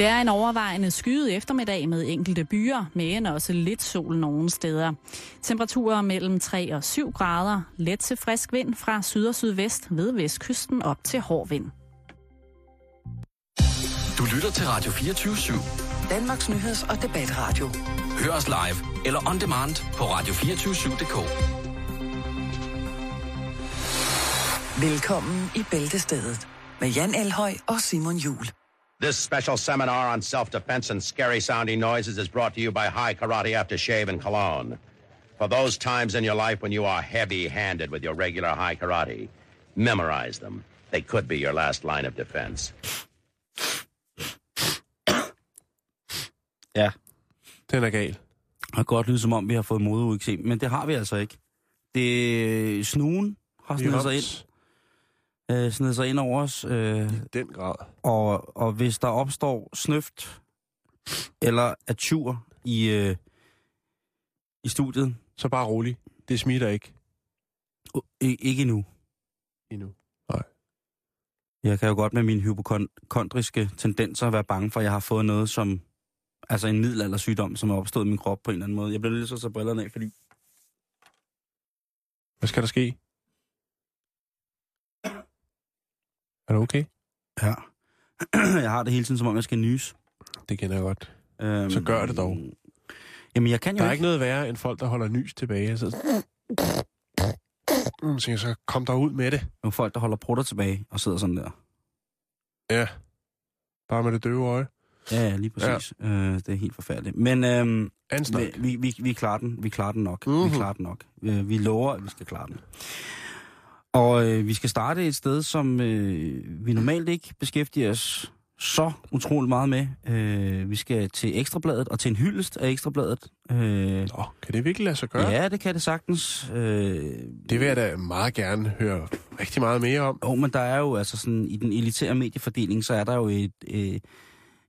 Det er en overvejende skyet eftermiddag med enkelte byer, men også lidt sol nogle steder. Temperaturer mellem 3 og 7 grader, let til frisk vind fra syd og sydvest ved vestkysten op til hård vind. Du lytter til Radio 24 /7. Danmarks nyheds- og debatradio. Hør os live eller on demand på radio247.dk. Velkommen i Bæltestedet med Jan Elhøj og Simon Jul. This special seminar on self-defense and scary sounding noises is brought to you by High Karate Aftershave and Cologne. For those times in your life when you are heavy-handed with your regular high karate, memorize them. They could be your last line of defense. Ja, Den er gal. det har godt lyde som om, vi har fået modeudsem, men det har vi altså ikke. Det snuen har snedet sig ind, øh, snedet sig ind over os, øh, I den grad. og, og hvis der opstår snøft eller atur i, øh, i studiet, Så bare rolig. Det smitter ikke uh, ikke endnu. endnu. Jeg kan jo godt med mine hypokondriske tendenser være bange for, at jeg har fået noget som, altså en middelaldersygdom, som er opstået i min krop på en eller anden måde. Jeg bliver lidt så så brillerne af, fordi Hvad skal der ske? Er du okay? ja, jeg har det hele tiden, som om jeg skal nys. Det kender jeg godt. Øhm, Så gør det dog. Jamen, jeg kan jo Der er ikke... ikke noget værre end folk, der holder nys tilbage. Så, Mm, så, så kom der ud med det. Nogle folk, der holder prutter tilbage og sidder sådan der. Ja. Bare med det døve øje. Ja, ja, lige præcis. Ja. Øh, det er helt forfærdeligt. Men øhm, vi, vi, vi, vi, klarer den. Vi klarer den nok. Mhm. Vi klarer den nok. Øh, vi lover, at vi skal klare den. Og øh, vi skal starte et sted, som øh, vi normalt ikke beskæftiger os så utrolig meget med. Øh, vi skal til Ekstrabladet og til en hyldest af Ekstrabladet. Øh, Nå, kan det virkelig lade sig gøre? ja, det kan det sagtens. Øh, Det vil jeg da meget gerne høre rigtig meget mere om. Jo, men der er jo altså sådan, i den elitære mediefordeling, så er der jo et, øh,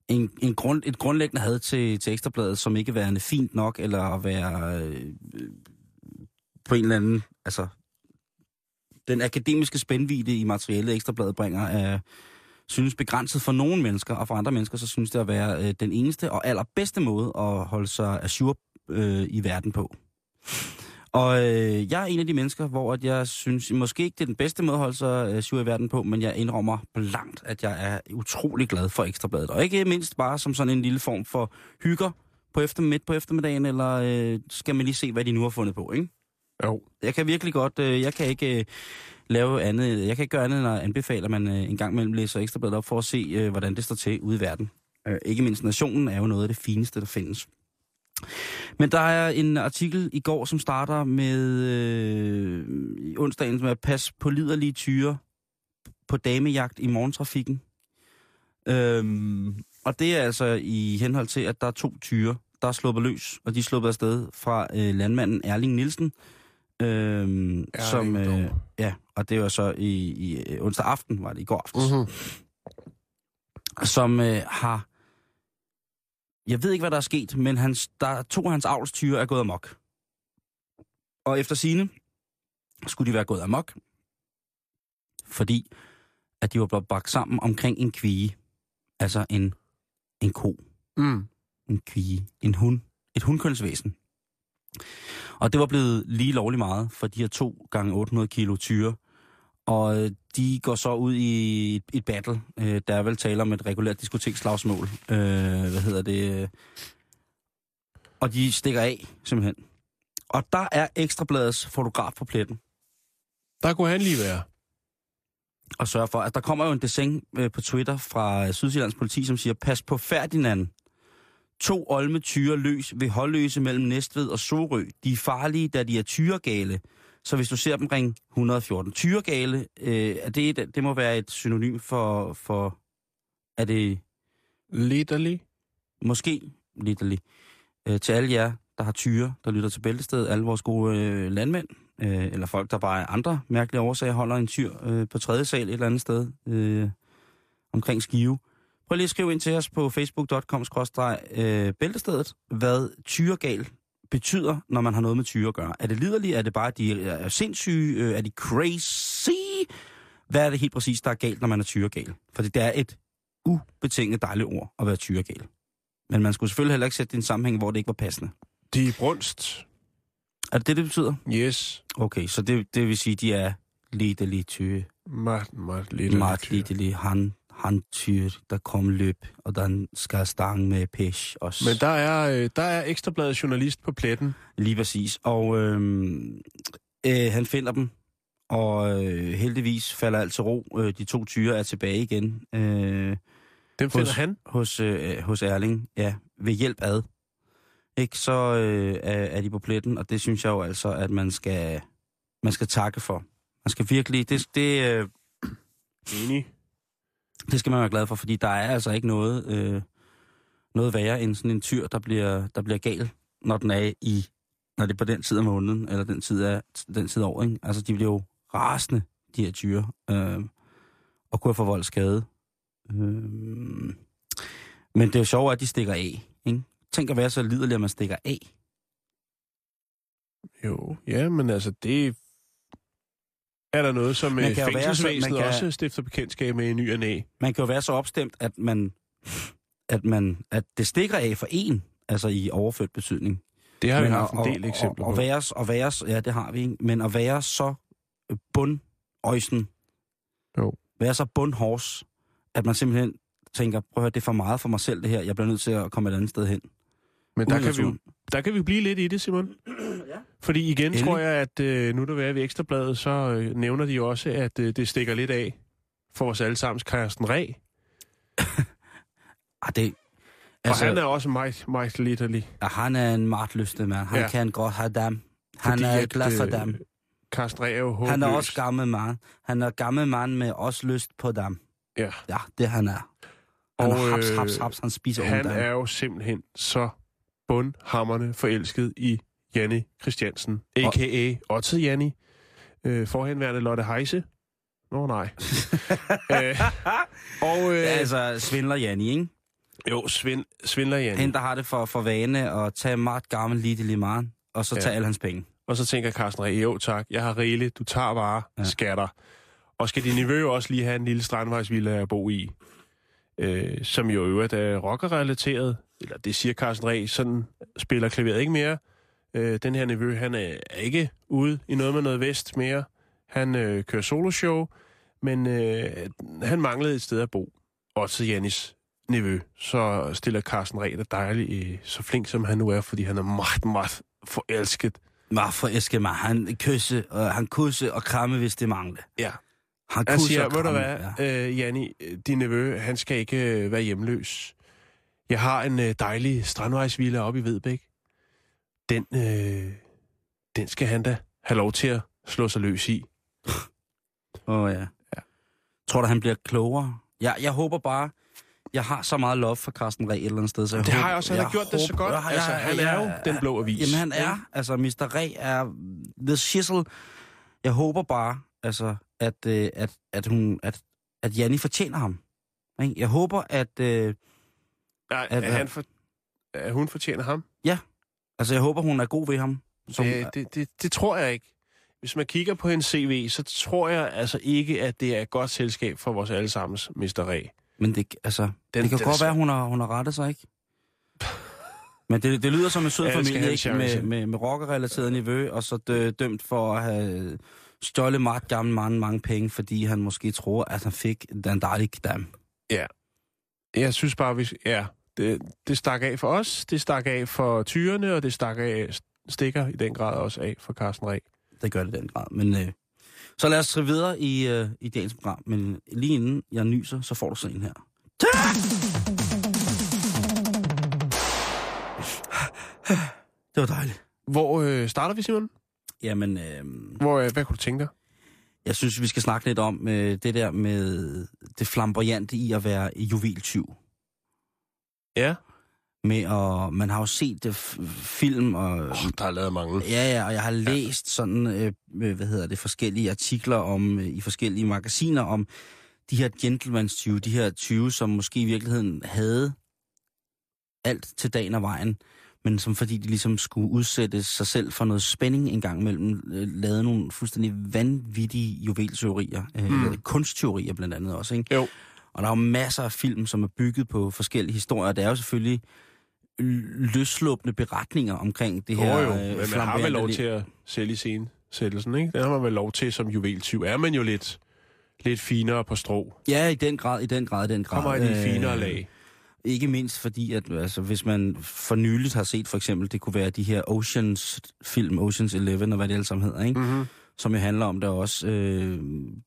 en, en grund, et grundlæggende had til, til Ekstrabladet, som ikke værende fint nok, eller at være øh, på en eller anden, altså den akademiske spændvide i materialet, Ekstrabladet bringer, er, øh, synes begrænset for nogle mennesker, og for andre mennesker, så synes det at være øh, den eneste og allerbedste måde at holde sig ajour øh, i verden på. Og øh, jeg er en af de mennesker, hvor at jeg synes, måske ikke det er den bedste måde at holde sig øh, sur i verden på, men jeg indrømmer blankt, at jeg er utrolig glad for Ekstrabladet. Og ikke mindst bare som sådan en lille form for hygger på efter, midt på eftermiddagen, eller øh, skal man lige se, hvad de nu har fundet på, ikke? Jo. Jeg kan virkelig godt, øh, jeg kan ikke øh, lave andet, jeg kan ikke gøre andet end at anbefale, at man øh, en gang imellem læser Ekstrabladet op for at se, øh, hvordan det står til ude i verden. Øh, ikke mindst nationen er jo noget af det fineste, der findes. Men der er en artikel i går, som starter med øh, onsdagen som er Pas på liderlige tyre på damejagt i morgentrafikken. Øhm, og det er altså i henhold til, at der er to tyre, der er sluppet løs, og de er sluppet afsted fra øh, landmanden Erling Nielsen, øhm, Erling som, øh, ja, og det var så i, i øh, onsdag aften, var det i går aftes, Mm-hmm. som øh, har, jeg ved ikke, hvad der er sket, men hans, der, to af hans avlstyre er gået amok. Og efter sine skulle de være gået amok, fordi at de var blevet bagt sammen omkring en kvige, altså en, en ko, Mm. en kvige, en hund, et hundkønsvæsen. Og det var blevet lige lovlig meget for de her to gange 800 kilo tyre. Og øh, de går så ud i et, et battle. Øh, der er vel tale om et regulært diskotekslagsmål. Øh, hvad hedder det? Og de stikker af, simpelthen. Og der er Ekstrabladets fotograf på pletten. Der kunne han lige være. og sørge for, at der kommer jo en design øh, på Twitter fra Sydsjællands politi, som siger, pas på Ferdinand. To olme tyre løs ved holdløse mellem Næstved og Sorø. De er farlige, da de er tyregale. Så hvis du ser dem ring 114. Tyregale, øh, er det, et- det må være et synonym for, for er det Litterly. måske litterlig. Øh, til alle jer, der har tyre, der lytter til Bæltested, alle vores gode øh, landmænd, øh, eller folk, der bare af andre mærkelige årsager holder en tyr øh, på tredje sal et eller andet sted øh, omkring Skive. Prøv lige at skrive ind til os på facebook.com øh, hvad tyregal betyder, når man har noget med tyre at gøre. Er det liderligt? Er det bare, at de er sindssyge? Øh, Er de crazy? Hvad er det helt præcis, der er galt, når man er tyregal? For det er et ubetinget dejligt ord at være tyregal. Men man skulle selvfølgelig heller ikke sætte det i en sammenhæng, hvor det ikke var passende. De er brunst. Er det det, det betyder? Yes. Okay, så det, det vil sige, de er lidt tyre. Meget, meget lidt. Meget lidt han, han tyr, der kom løb, og den skal stange med pæs også. Men der er, øh, der er Ekstrabladet journalist på pletten. Lige præcis. Og øhm, øh, han finder dem, og øh, heldigvis falder alt til ro. Øh, de to tyre er tilbage igen. Øh, Dem finder hos, han. Hos, øh, hos Erling, ja, ved hjælp ad. Ikke, så øh, er, er de på pletten, og det synes jeg jo altså, at man skal, man skal takke for. Man skal virkelig, det, det, øh, Enig det skal man være glad for, fordi der er altså ikke noget, øh, noget værre end sådan en tyr, der bliver, der bliver gal, når den er i, når det er på den tid af måneden, eller den tid af, den tid af år, ikke? Altså, de bliver jo rasende, de her tyre, øh, og kunne have forvoldt skade. Øh, men det er jo sjovt, at de stikker af, ikke? Tænk at være så liderlig, at man stikker af. Jo, ja, men altså, det er der noget, som Man øh, kan være så- fængselsvæsenet man kan- også stifter bekendtskab med i ny og næ. Man kan jo være så opstemt, at man, at man, at det stikker af for en, altså i overført betydning. Det har vi Men haft en at- del eksempler at, på. at være, at være, ja, det har vi, ikke? Men at være så bundøjsen, Jo. være så bundhårs, at man simpelthen tænker, prøv at høre, det er for meget for mig selv det her, jeg bliver nødt til at komme et andet sted hen. Men der Ude i kan, vi, jo-. Der kan vi blive lidt i det, Simon. Fordi igen Endelig. tror jeg, at øh, nu der vil ved Ekstrabladet, så øh, nævner de også, at øh, det stikker lidt af for vores allesammens Carsten Ræ. Ah, det, Altså, og han er også meget, meget litterlig. ja, han er en martløste mand. Han Ja. ja. kan godt have dem. Han Fordi er at, glad for øh, dem. Carsten Ræ er jo håbløs. Han er også gammel mand. Han er gammel mand med også lyst på dem. Ja. Ja, det han er. Han Og, er haps, øh, haps, haps, han spiser Han unge er jo simpelthen så bundhammerne forelsket i Janni Christiansen, a.k.a. Otto Janni, øh, forhenværende Lotte Heise. Nå nej. øh, og øh, Ja, altså, svindler Janni, ikke? jo, svin, svindler Janni. Hende, der har det for, for vane at tage meget gammel lille mand, og så Ja. tage alle hans penge. Og så tænker Carsten Ræ, jo tak, jeg har rigeligt, du tager bare ja. Skatter. Og skal din nevø også lige have en lille strandvejsvilla at bo i, øh, som jo i øvrigt er rockerrelateret, eller det siger Carsten Ræ, sådan spiller klaveret ikke mere. Øh, den her nevø, han er, er ikke ude i noget med noget vest mere. Han øh, kører soloshow, men øh, han manglede et sted at bo. Og til Janis nevø, så stiller Carsten Ræ det dejligt, øh, så flink som han nu er, fordi han er meget, meget forelsket Hvorfor elsker mig? Han kysse, og han kusse og kramme, hvis det mangler. Ja. Han Han siger, ved du hvad, Ja. øh, Janni, øh, din nevø, han skal ikke øh, være hjemløs. Jeg har en øh, dejlig strandvejsvilla oppe i Vedbæk. Den, øh, den skal han da have lov til at slå sig løs i. Åh oh, ja. ja. Tror du, han bliver klogere? Jeg, jeg håber bare, jeg har så meget love for Carsten Ræ et eller andet sted. Så jeg Det håber, har jeg også, han har gjort det så godt. Altså, han er jo den blå avis. Jamen, han er, altså, Mr. Ræ er the shizzle. Jeg håber bare, altså, at, øh, at, at, hun, at, at Janni fortjener ham. Jeg håber, at... Øh, Nej, At- at, han for, at hun fortjener ham. altså, jeg håber, hun er god ved ham. Som, Det, det, det, det tror jeg ikke. Hvis man kigger på hendes CV, så tror jeg altså ikke, at det er et godt selskab for vores allesammens Mr. Ræ. Men det, altså, Den- det kan den- godt være, hun har, hun har rettet sig, ikke? Men det, det lyder som en sød Ja, skal familie, ikke? Med, med, med rockerrelateret niveau, og så dø, dømt for at have stjålet meget gammel mand mange penge, fordi han måske tror, at han fik den dejlige dam. Jeg synes bare, vi, ja, det, det stak af for os, det stak af for tyrene, og det stak af, stikker i den grad også af for Carsten Ræ. Det gør det i den grad. Men, øh, så lad os skrive videre i, øh, i dagens program. Men lige inden jeg nyser, så får du sådan en her. Det var dejligt. Hvor øh, starter vi, Simon? Jamen, øh, Hvor, øh, hvad kunne du tænke dig? jeg synes, vi skal snakke lidt om øh, det der med det flamboyante i at være juveltyv. Ja. Med at, man har jo set det f- film, og, Oh, der er lavet mange. ja, ja, og jeg har læst sådan, øh, øh, hvad hedder det, forskellige artikler om, øh, i forskellige magasiner om de her gentlemans 20, de her 20, som måske i virkeligheden havde alt til dagen og vejen, men som fordi de ligesom skulle udsætte sig selv for noget spænding en gang imellem, øh, lavede nogle fuldstændig vanvittige juvelteorier, øh, mm. kunstteorier blandt andet også, ikke? Jo. Og der er jo masser af film, som er bygget på forskellige historier. Det er jo selvfølgelig løsluppende beretninger omkring det her. Jo, jo, øh, men man har vel lov til at sælge scene sættelsen, ikke? Det har man vel lov til som juveltyv. Er man jo lidt, lidt finere på strå. Ja, i den grad, i den grad, i den grad. Kommer i de Øh, finere lag. Ikke mindst fordi, at altså, hvis man for nyligt har set for eksempel, det kunne være de her Oceans film, Oceans 11 og hvad det alle sammen hedder, ikke? Mm-hmm. Som jo handler om der også øh,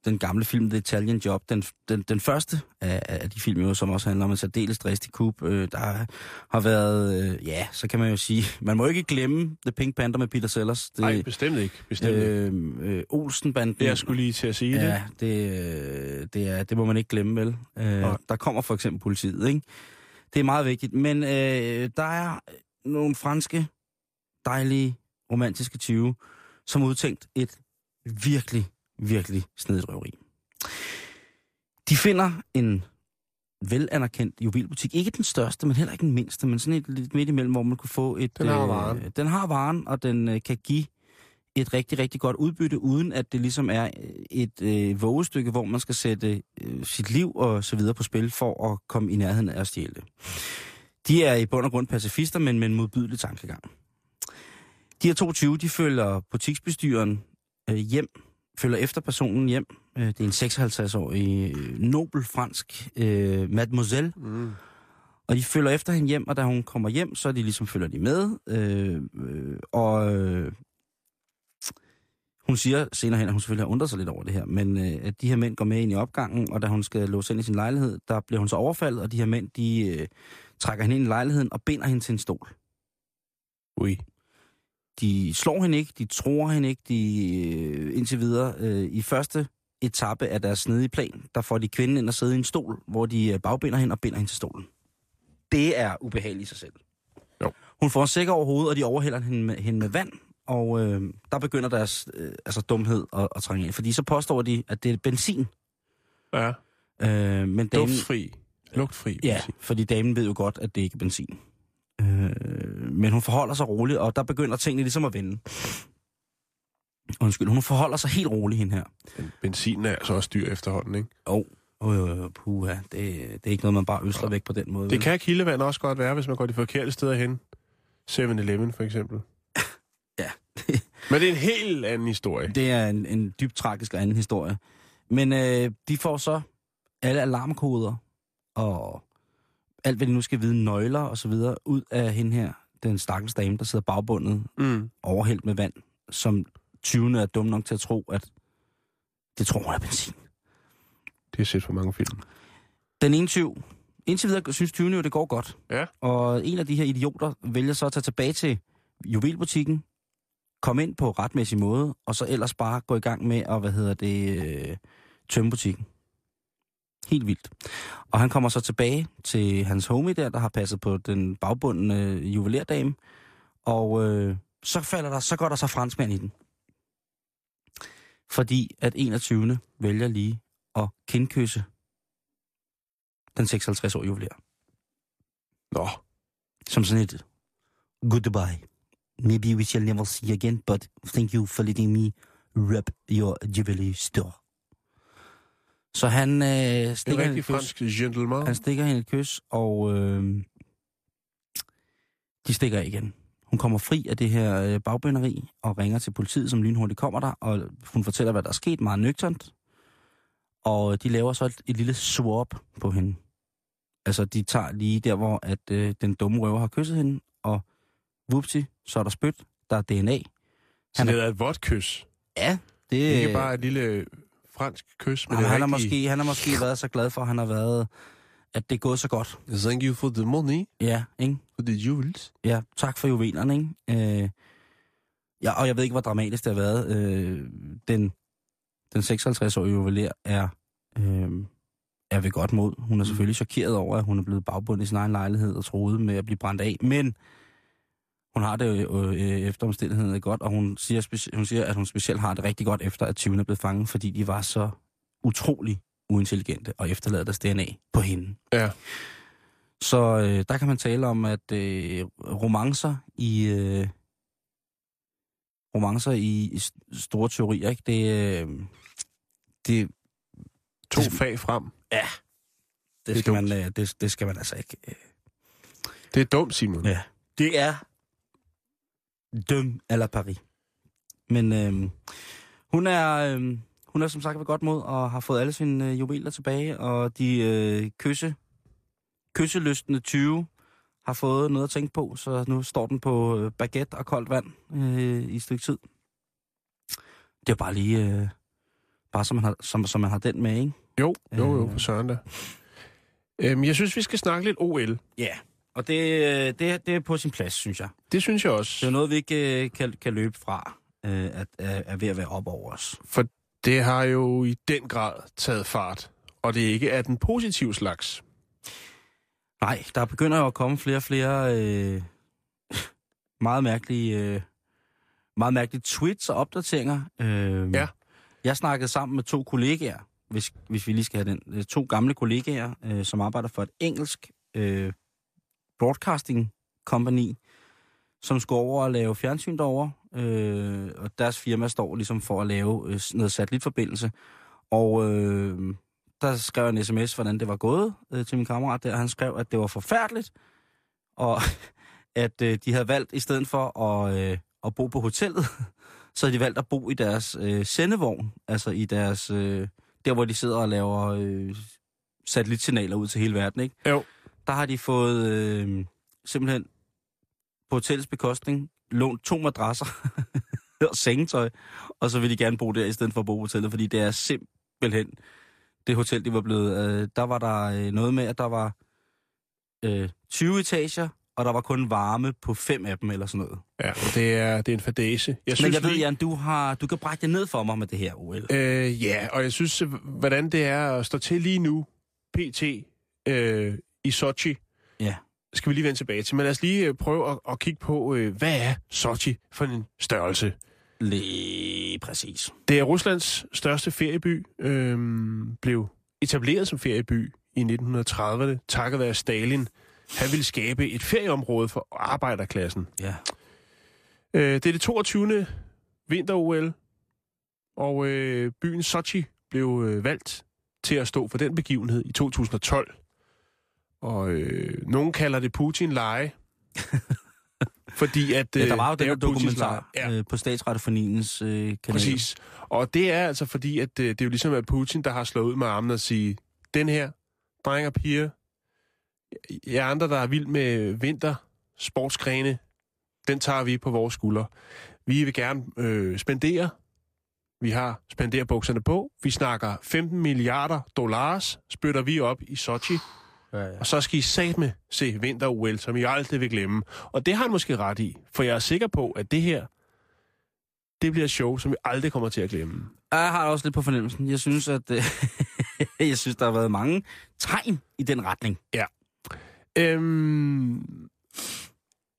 den gamle film The Italian Job, den, den, den første af, af de film, jo, som også handler om en særdeles dristig kub, øh, der har været, øh, ja, så kan man jo sige, man må ikke glemme The Pink Panther med Peter Sellers. Det, Nej, bestemt ikke. Bestemt øh, øh, Olsenbanden. Det jeg skulle lige til at sige det. Ja, det, øh, det, er, det må man ikke glemme, vel? Øh, der kommer for eksempel politiet, ikke? Det er meget vigtigt. Men øh, der er nogle franske, dejlige, romantiske 20, som udtænkt et virkelig, virkelig snedigt røveri. De finder en velanerkendt juvelbutik. Ikke den største, men heller ikke den mindste, men sådan et lidt midt imellem, hvor man kunne få et... Den har øh, varen. Den har varen, og den øh, kan give et rigtig, rigtig godt udbytte, uden at det ligesom er et øh, vågestykke, hvor man skal sætte øh, sit liv og så videre på spil for at komme i nærheden af at stjæle det. De er i bund og grund pacifister, men med en modbydelig tankegang. De her 22, de følger butiksbestyreren øh, hjem, følger efter personen hjem. Øh, det er en 56-årig øh, nobel fransk øh, mademoiselle, Mm. og de følger efter hende hjem, og da hun kommer hjem, så er de ligesom følger de med. Øh, øh, og øh, hun siger senere hen, at hun selvfølgelig har undret sig lidt over det her, men øh, at de her mænd går med ind i opgangen, og da hun skal låse ind i sin lejlighed, der bliver hun så overfaldet, og de her mænd, de øh, trækker hende ind i lejligheden og binder hende til en stol. Ui. De slår hende ikke, de tror hende ikke, de øh, indtil videre. Øh, I første etape af deres snedige plan, der får de kvinden ind og sidde i en stol, hvor de øh, bagbinder hende og binder hende til stolen. Det er ubehageligt i sig selv. Jo. Hun får en sæk over hovedet, og de overhælder hende med, hende med vand, og øh, der begynder deres øh, altså dumhed at, at trænge ind. Fordi så påstår de, at det er benzin. Ja. Øh, men damen, Duftfri. Lugtfri. Ja, benzin. fordi damen ved jo godt, at det ikke er benzin. Øh, men hun forholder sig roligt, og der begynder tingene ligesom at vende. Undskyld, hun forholder sig helt roligt, hende her. Men er altså også dyr efterhånden, ikke? Jo, oh, oh, oh, puha, det, det er ikke noget, man bare øsler væk på den måde. Det vel? kan kildevand også godt være, hvis man går de forkerte steder hen. 7-Eleven for eksempel. Ja. Men det er en helt anden historie. Det er en, en dybt tragisk og anden historie. Men øh, de får så alle alarmkoder og alt, hvad de nu skal vide, nøgler og så videre, ud af hende her, den stakkels dame, der sidder bagbundet, Mm. overhældt med vand, som 20'erne er dum nok til at tro, at det tror hun er benzin. Det har set for mange film. Den ene tyv, indtil videre synes 20'erne jo, det går godt. Ja. Og en af de her idioter vælger så at tage tilbage til juvelbutikken, komme ind på retmæssig måde, og så ellers bare gå i gang med at, hvad hedder det, øh, tømme butikken. Helt vildt. Og han kommer så tilbage til hans homie der, der har passet på den bagbundne juvelerdame, og øh, så falder der, så går der så franskmand i den. Fordi at 21. vælger lige at kindkysse den 56-årige juveler. Nå, Som sådan et goodbye. Maybe we shall never see again, but thank you for letting me rub your jubilee store. Så han øh, en stikker, kys, fransk gentleman. han stikker hende et kys, og øh, de stikker igen. Hun kommer fri af det her øh, bagbønderi og ringer til politiet, som lynhurtigt kommer der, og hun fortæller, hvad der er sket meget nøgternt. Og de laver så et, et lille swap på hende. Altså, de tager lige der, hvor at, øh, den dumme røver har kysset hende, og vupti, så er der spyt, der er DNA. Så Han det er- er et vådt kys. Ja, det Ikke bare et lille fransk kys, men Jamen, det han, har rigtige. måske, han har måske været så glad for, at han har været, at det er gået så godt. Thank you for the money, Ja, ikke? for the jewels. Ja, tak for juvelerne, ikke? Øh, ja, og jeg ved ikke, hvor dramatisk det har været. Øh, den, den 56-årige juveler er, øh, er ved godt mod. Hun er selvfølgelig chokeret over, at hun er blevet bagbundet i sin egen lejlighed og troede med at blive brændt af. Men hun har det jo øh, efter omstændigheden godt, og hun siger, hun siger, at hun specielt har det rigtig godt efter, at 20'erne er blevet fanget, fordi de var så utrolig uintelligente og efterlader deres DNA på hende. Ja. Så øh, der kan man tale om, at øh, romancer i øh, romancer i, i st- store teorier, ikke? Det, øh, det, To Det- fag frem. ja, det, er skal dumt. man, øh, det, det skal man altså ikke. øh. Det er dumt, Simon. Ja. Det er døm eller Paris. Men øh, hun er øh, hun er som sagt ved godt mod og har fået alle sine øh, juveler tilbage, og de øh, kysse, kysselystende 20 har fået noget at tænke på, så nu står den på øh, baguette og koldt vand øh, i et stykke tid. Det er bare lige, øh, bare så man, har, som, som man har den med, ikke? Jo, jo, jo, Øh. for søren da. Øhm, jeg synes, vi skal snakke lidt OL. Ja, og det, øh, det, er- det er på sin plads, synes jeg. Det synes jeg Det er også. noget, vi ikke øh, kan, kan løbe fra, øh, at er, er ved at være op over os. For det har jo i den grad taget fart. Og det er ikke af den positive slags. Nej, der begynder jo at komme flere og flere øh, meget mærkelige, øh, meget mærkelige tweets og opdateringer. Øh, Ja. Jeg snakkede sammen med to kollegaer, hvis, hvis vi lige skal have den. To gamle kollegaer, øh, som arbejder for et engelsk øh, broadcasting company, som skulle over og lave fjernsyn derovre. Øh, og deres firma står ligesom for at lave øh, noget satellitforbindelse. Og øh, der skrev jeg en sms, hvordan det var gået øh, til min kammerat der. Han skrev, at det var forfærdeligt, og at øh, de havde valgt, i stedet for at, øh, at bo på hotellet, så havde de valgt at bo i deres øh, sendevogn, altså i deres, øh, der hvor de sidder og laver øh, satellitsignaler ud til hele verden, ikke? Jo. Der har de fået øh, simpelthen på hotellets bekostning lånt to madrasser og sengetøj, og så vil de gerne bo der i stedet for at bo på hotellet, fordi det er simpelthen det hotel, de var blevet. Øh, der var der øh, noget med, at der var øh, 20 etager, og der var kun varme på fem af dem, eller sådan noget. Ja, det er, det er en fadase. Jeg Men jeg ved, lige- Jan, du, har, du kan brække det ned for mig med det her, OL. Øh, ja, og jeg synes, hvordan det er at stå til lige nu, PT, øh, i Sochi, Ja. skal vi lige vende tilbage til. Men lad os lige øh, prøve at, at kigge på, øh, hvad er Sochi for en størrelse? Lige præcis. Det er Ruslands største ferieby, øh, blev etableret som ferieby i 1930'erne, takket være Stalin. Han ville skabe et ferieområde for arbejderklassen. Ja. Øh, det er det 22. vinter-OL, og øh, byen Sochi blev øh, valgt til at stå for den begivenhed i 2012. Og øh, nogen kalder det Putin-leje. fordi at... ja, øh, der var jo den er her dokumentar. Ja, øh, på Statsradiofoniens øh, kanal. præcis. Og det er altså fordi, at øh, det er jo ligesom at Putin, der har slået ud med armen og sige, den her, dreng og piger, jer andre, der er vild med vinter, sportsgrene, den tager vi på vores skuldre. Vi vil gerne øh, spendere. Vi har spenderbukserne på. Vi snakker 15 milliarder dollars, spytter vi op i Sochi. Ja, ja. Og så skal I satme se vinter-OL, som I aldrig vil glemme. Og det har han måske ret i, for jeg er sikker på, at det her, det bliver et show, som vi aldrig kommer til at glemme. Jeg har også lidt på fornemmelsen. Jeg synes, at øh, jeg synes, der har været mange tegn i den retning. Øhm,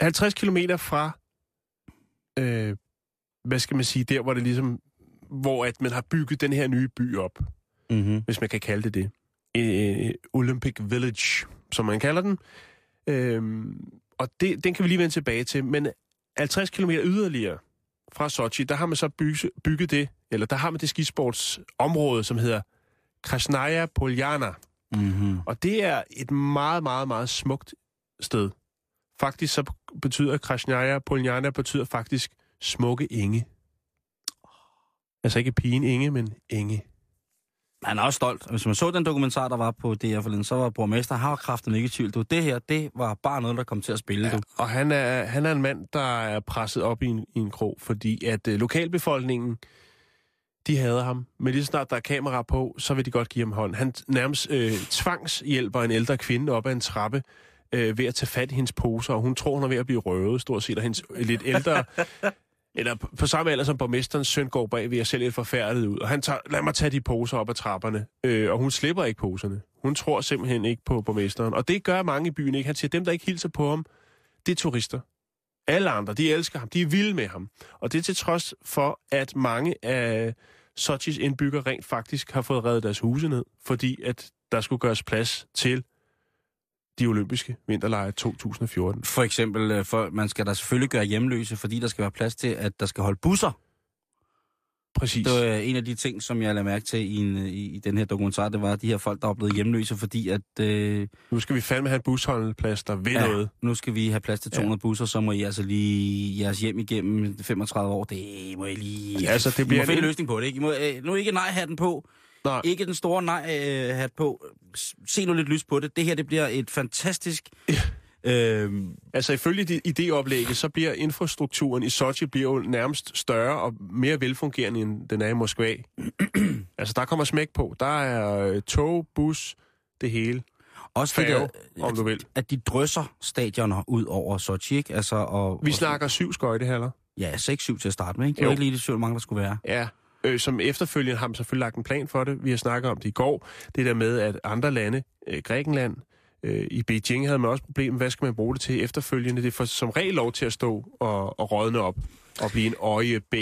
50 kilometer fra, øh, hvad skal man sige, der hvor det ligesom, hvor at man har bygget den her nye by op, Mm-hmm. hvis man kan kalde det det. Øh, Olympic Village, som man kalder den. Øhm, og det, den kan vi lige vende tilbage til, men 50 km yderligere fra Sochi, der har man så bygget, bygget det, eller der har man det skisportsområde, som hedder Krasnaya Poljana. Mm-hmm. Og det er et meget, meget, meget smukt sted. Faktisk så betyder Krasnaya Poljana betyder faktisk smukke enge. Altså ikke pigen Inge, men Inge. Han er også stolt. Hvis man så den dokumentar, der var på DR forleden, så var borgmester havkraften ikke i tvivl. Du, det her, det var bare noget, der kom til at spille. Ja. Du. Og han er, han er en mand, der er presset op i en, i en krog, fordi at øh, lokalbefolkningen, de hader ham. Men lige snart der er kamera på, så vil de godt give ham hånd. Han nærmest øh, tvangshjælper en ældre kvinde op ad en trappe øh, ved at tage fat i hendes poser, og hun tror, hun er ved at blive røvet, stort set, og hendes lidt ældre... Eller på- samme alder som borgmesterens søn går bag ved at se lidt forfærdet ud. Og han tager, lad mig tage de poser op ad trapperne. Øh, og hun slipper ikke poserne. Hun tror simpelthen ikke på borgmesteren. Og det gør mange i byen ikke. Han siger, dem der ikke hilser på ham, det er turister. Alle andre, de elsker ham. De er vilde med ham. Og det er til trods for, at mange af Sochis indbygger rent faktisk har fået reddet deres huse ned, fordi at der skulle gøres plads til de olympiske vinterlejre 2014. For eksempel, øh, for, man skal da selvfølgelig gøre hjemløse, fordi der skal være plads til, at der skal holde busser. præcis. Det var øh, en af de ting, som jeg lagde mærke til i, en, i, i den her dokumentar, det var de her folk, der var blevet hjemløse, fordi at øh, Nu skal vi fandme have en busholdeplads, der vil ja. noget. nu skal vi have plads til 200 ja. busser, så må I altså lige jeres hjem igennem 35 år. Det må I lige... Altså, det I bliver må finde en- en løsning på det, ikke? I må, øh, nu ikke nej-hatten på. Nej. Ikke den store nej-hat på. S- Se nu lidt lys på det. Det her, det bliver et fantastisk... Øh, Altså ifølge det idéoplægget, så bliver infrastrukturen i Sochi bliver jo nærmest større og mere velfungerende, end den er i Moskva. altså der kommer smæk på. Der er øh, tog, bus, det hele. også Færge, det der, om du vil. at de drysser stadioner ud over Sochi, ikke? Altså, og, Vi og, snakker syv skøjtehaller. Ja, 6-7 til at starte med, ikke? Det var ikke lige det så mange, der skulle være. Ja, øh, som efterfølgende har man selvfølgelig lagt en plan for det. Vi har snakket om det i går. Det der med, at andre lande, øh, Grækenland, øh, i Beijing havde man også problemer. Hvad skal man bruge det til efterfølgende? Det får som regel lov til at stå og, og rådne op og blive en øje B.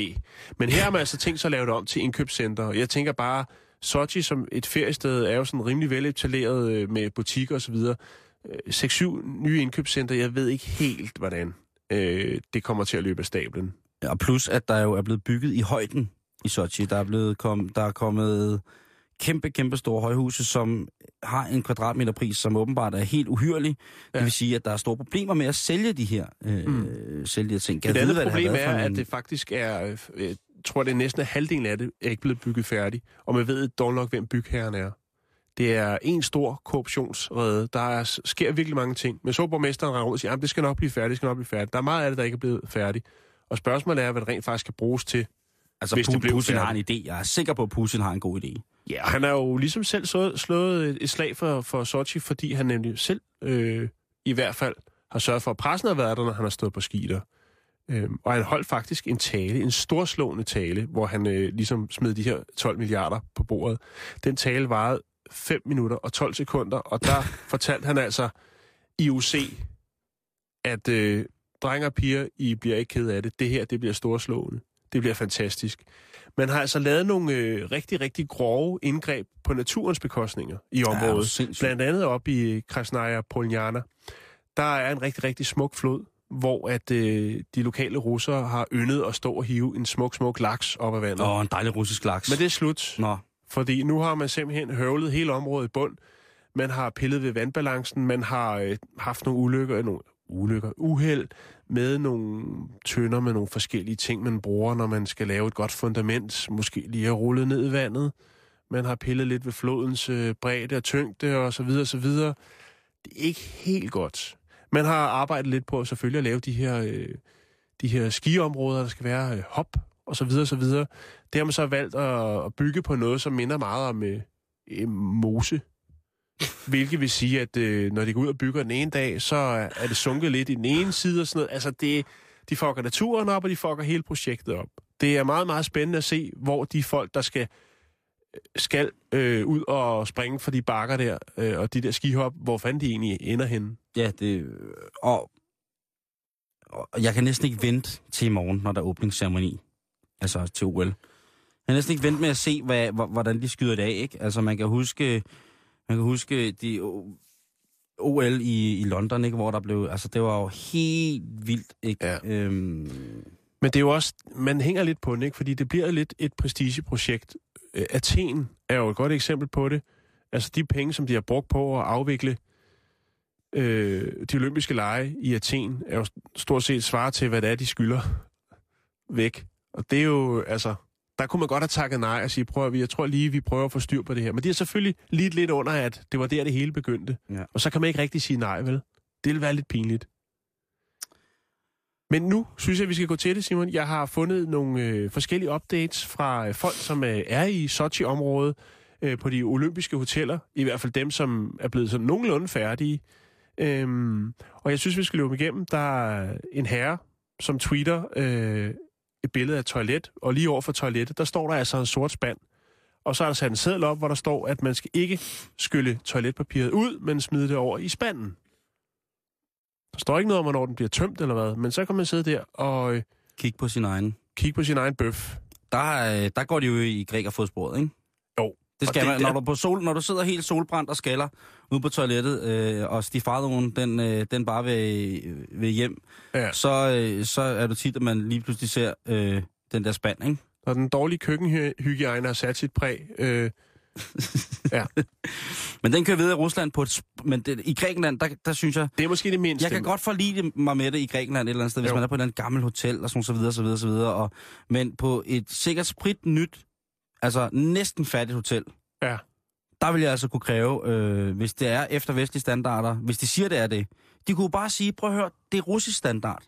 Men her har man altså tænkt sig at lave det om til indkøbscenter. Jeg tænker bare, Sochi som et feriested er jo sådan rimelig veletableret øh, med butikker osv. Øh, 6-7 nye indkøbscenter, jeg ved ikke helt, hvordan øh, det kommer til at løbe af stablen. Og plus, at der jo er blevet bygget i højden i Sochi. Der er, blevet kom, der er kommet kæmpe, kæmpe store højhuse, som har en kvadratmeterpris, som åbenbart er helt uhyrlig. Ja. Det vil sige, at der er store problemer med at sælge de her, øh, mm. sælge de her ting. Kan Et andet vide, problem er, at det faktisk er, øh, jeg tror, det er næsten halvdelen af det, er ikke blevet bygget færdig. Og man ved dog nok, hvem bygherren er. Det er en stor korruptionsrede. Der er, sker virkelig mange ting. Men så borgmesteren rundt og siger, at det skal nok blive færdigt, det skal nok blive færdigt. Der er meget af det, der ikke er blevet færdigt. Og spørgsmålet er, hvad det rent faktisk skal bruges til. Altså, hvis det Pu- blev Putin har en idé. Jeg er sikker på, at Putin har en god idé. Ja, han har jo ligesom selv slået, slået et- slag for, for Sochi, fordi han nemlig selv øh, i hvert fald har sørget for, at pressen har været der, når han har stået på skider. Øhm, og han holdt faktisk en tale, en storslående tale, hvor han øh, ligesom smed de her 12 milliarder på bordet. Den tale varede 5 minutter og 12 sekunder, og der fortalte han altså IOC, at øh, drenge og piger, I bliver ikke ked af det. Det her, det bliver storslående. Det bliver fantastisk. Man har altså lavet nogle øh, rigtig, rigtig grove indgreb på naturens bekostninger i området. sindssygt. Blandt andet op i Krasnaya Polnjana. Der er en rigtig, rigtig smuk flod, hvor at øh, de lokale russere har yndet at stå og hive en smuk, smuk laks op af vandet. Åh, en dejlig russisk laks. Men det er slut, Nå, fordi nu har man simpelthen høvlet hele området i bund. Man har pillet ved vandbalancen, man har øh, haft nogle ulykker, nogle ulykker, uheld med nogle tønder med nogle forskellige ting, man bruger, når man skal lave et godt fundament. Måske lige at rulle ned i vandet. Man har pillet lidt ved flodens øh, bredde og tyngde og så videre, så videre. Det er ikke helt godt. Man har arbejdet lidt på selvfølgelig at lave de her, øh, de her skiområder, der skal være øh, hop og så videre, så videre. Det har man så valgt at, at bygge på noget, som minder meget om øh, mose. Hvilket vil sige, at øh, når de går ud og bygger den ene dag, så er det sunket lidt i den ene side og sådan noget. Altså, det, de fucker naturen op, og de fucker hele projektet op. Det er meget, meget spændende at se, hvor de folk, der skal øh, skal øh, ud og springe for de bakker der, øh, og de der skihop, hvor fanden de egentlig ender henne. ja, det... Øh, og, og jeg kan næsten ikke vente til i morgen, når der er åbningsceremoni. Altså til OL. Jeg kan næsten ikke vente med at se, hvad, hvordan de skyder det af, ikke? Altså, man kan huske... Man kan huske de O- OL i, i London, ikke? Hvor der blev... Altså, det var jo helt vildt, ikke? Ja. Øhm, Men det er jo også, man hænger lidt på den, ikke? fordi det bliver lidt et prestigeprojekt. Øh, Athen er jo et godt eksempel på det. Altså de penge, som de har brugt på at afvikle øh, de olympiske lege i Athen, er jo stort set svar til, hvad det er, de skylder væk. Og det er jo, altså, der kunne man godt have takket nej og sige, prøv at vi, jeg tror lige, vi prøver at få styr på det her. Men det er selvfølgelig lige lidt under, at det var der, det hele begyndte. Ja. Og så kan man ikke rigtig sige nej, vel? Det vil være lidt pinligt. Men nu synes jeg, vi skal gå til det, Simon. Jeg har fundet nogle øh, forskellige updates fra øh, folk, som øh, er i Sochi-området øh, på de olympiske hoteller. I hvert fald dem, som er blevet sådan nogenlunde færdige. Øhm, og jeg synes, vi skal løbe igennem. Der er en herre, som tweeter øh, et billede af et toilet, og lige over for toilettet, der står der altså en sort spand. Og så er der sat en seddel op, hvor der står, at man skal ikke skylle toiletpapiret ud, men smide det over i spanden. Der står ikke noget om, hvornår den bliver tømt eller hvad, men så kan man sidde der og øh, kig på sin egen. kigge på sin egen bøf. Der, øh, der går de jo i grækerfodsporet, ikke? Jo. Det Og skal det- man, når du, på sol, når du sidder helt solbrændt og skaller ude på toilettet, øh, og stifadoen, den, øh, den bare vil, vil hjem, Ja. så, øh, så er det tit, at man lige pludselig ser øh, den der spand, ikke? Når den dårlige køkkenhygiejne har sat sit præg. Øh, ja, Men den kører videre i Rusland på et... Men det, i Grækenland, der, der synes jeg... det er måske det mindste. Jeg kan godt forlide mig med det i Grækenland et eller andet sted, hvis Jo. man er på et eller andet gammelt hotel og sådan så videre, så videre, så videre. Og, men på et sikkert sprit nyt, altså næsten færdigt hotel, Ja. Der vil jeg altså kunne kræve, øh, hvis det er efter vestlige standarder, hvis de siger, det er det. De kunne bare sige, prøv at høre, det er russisk standard.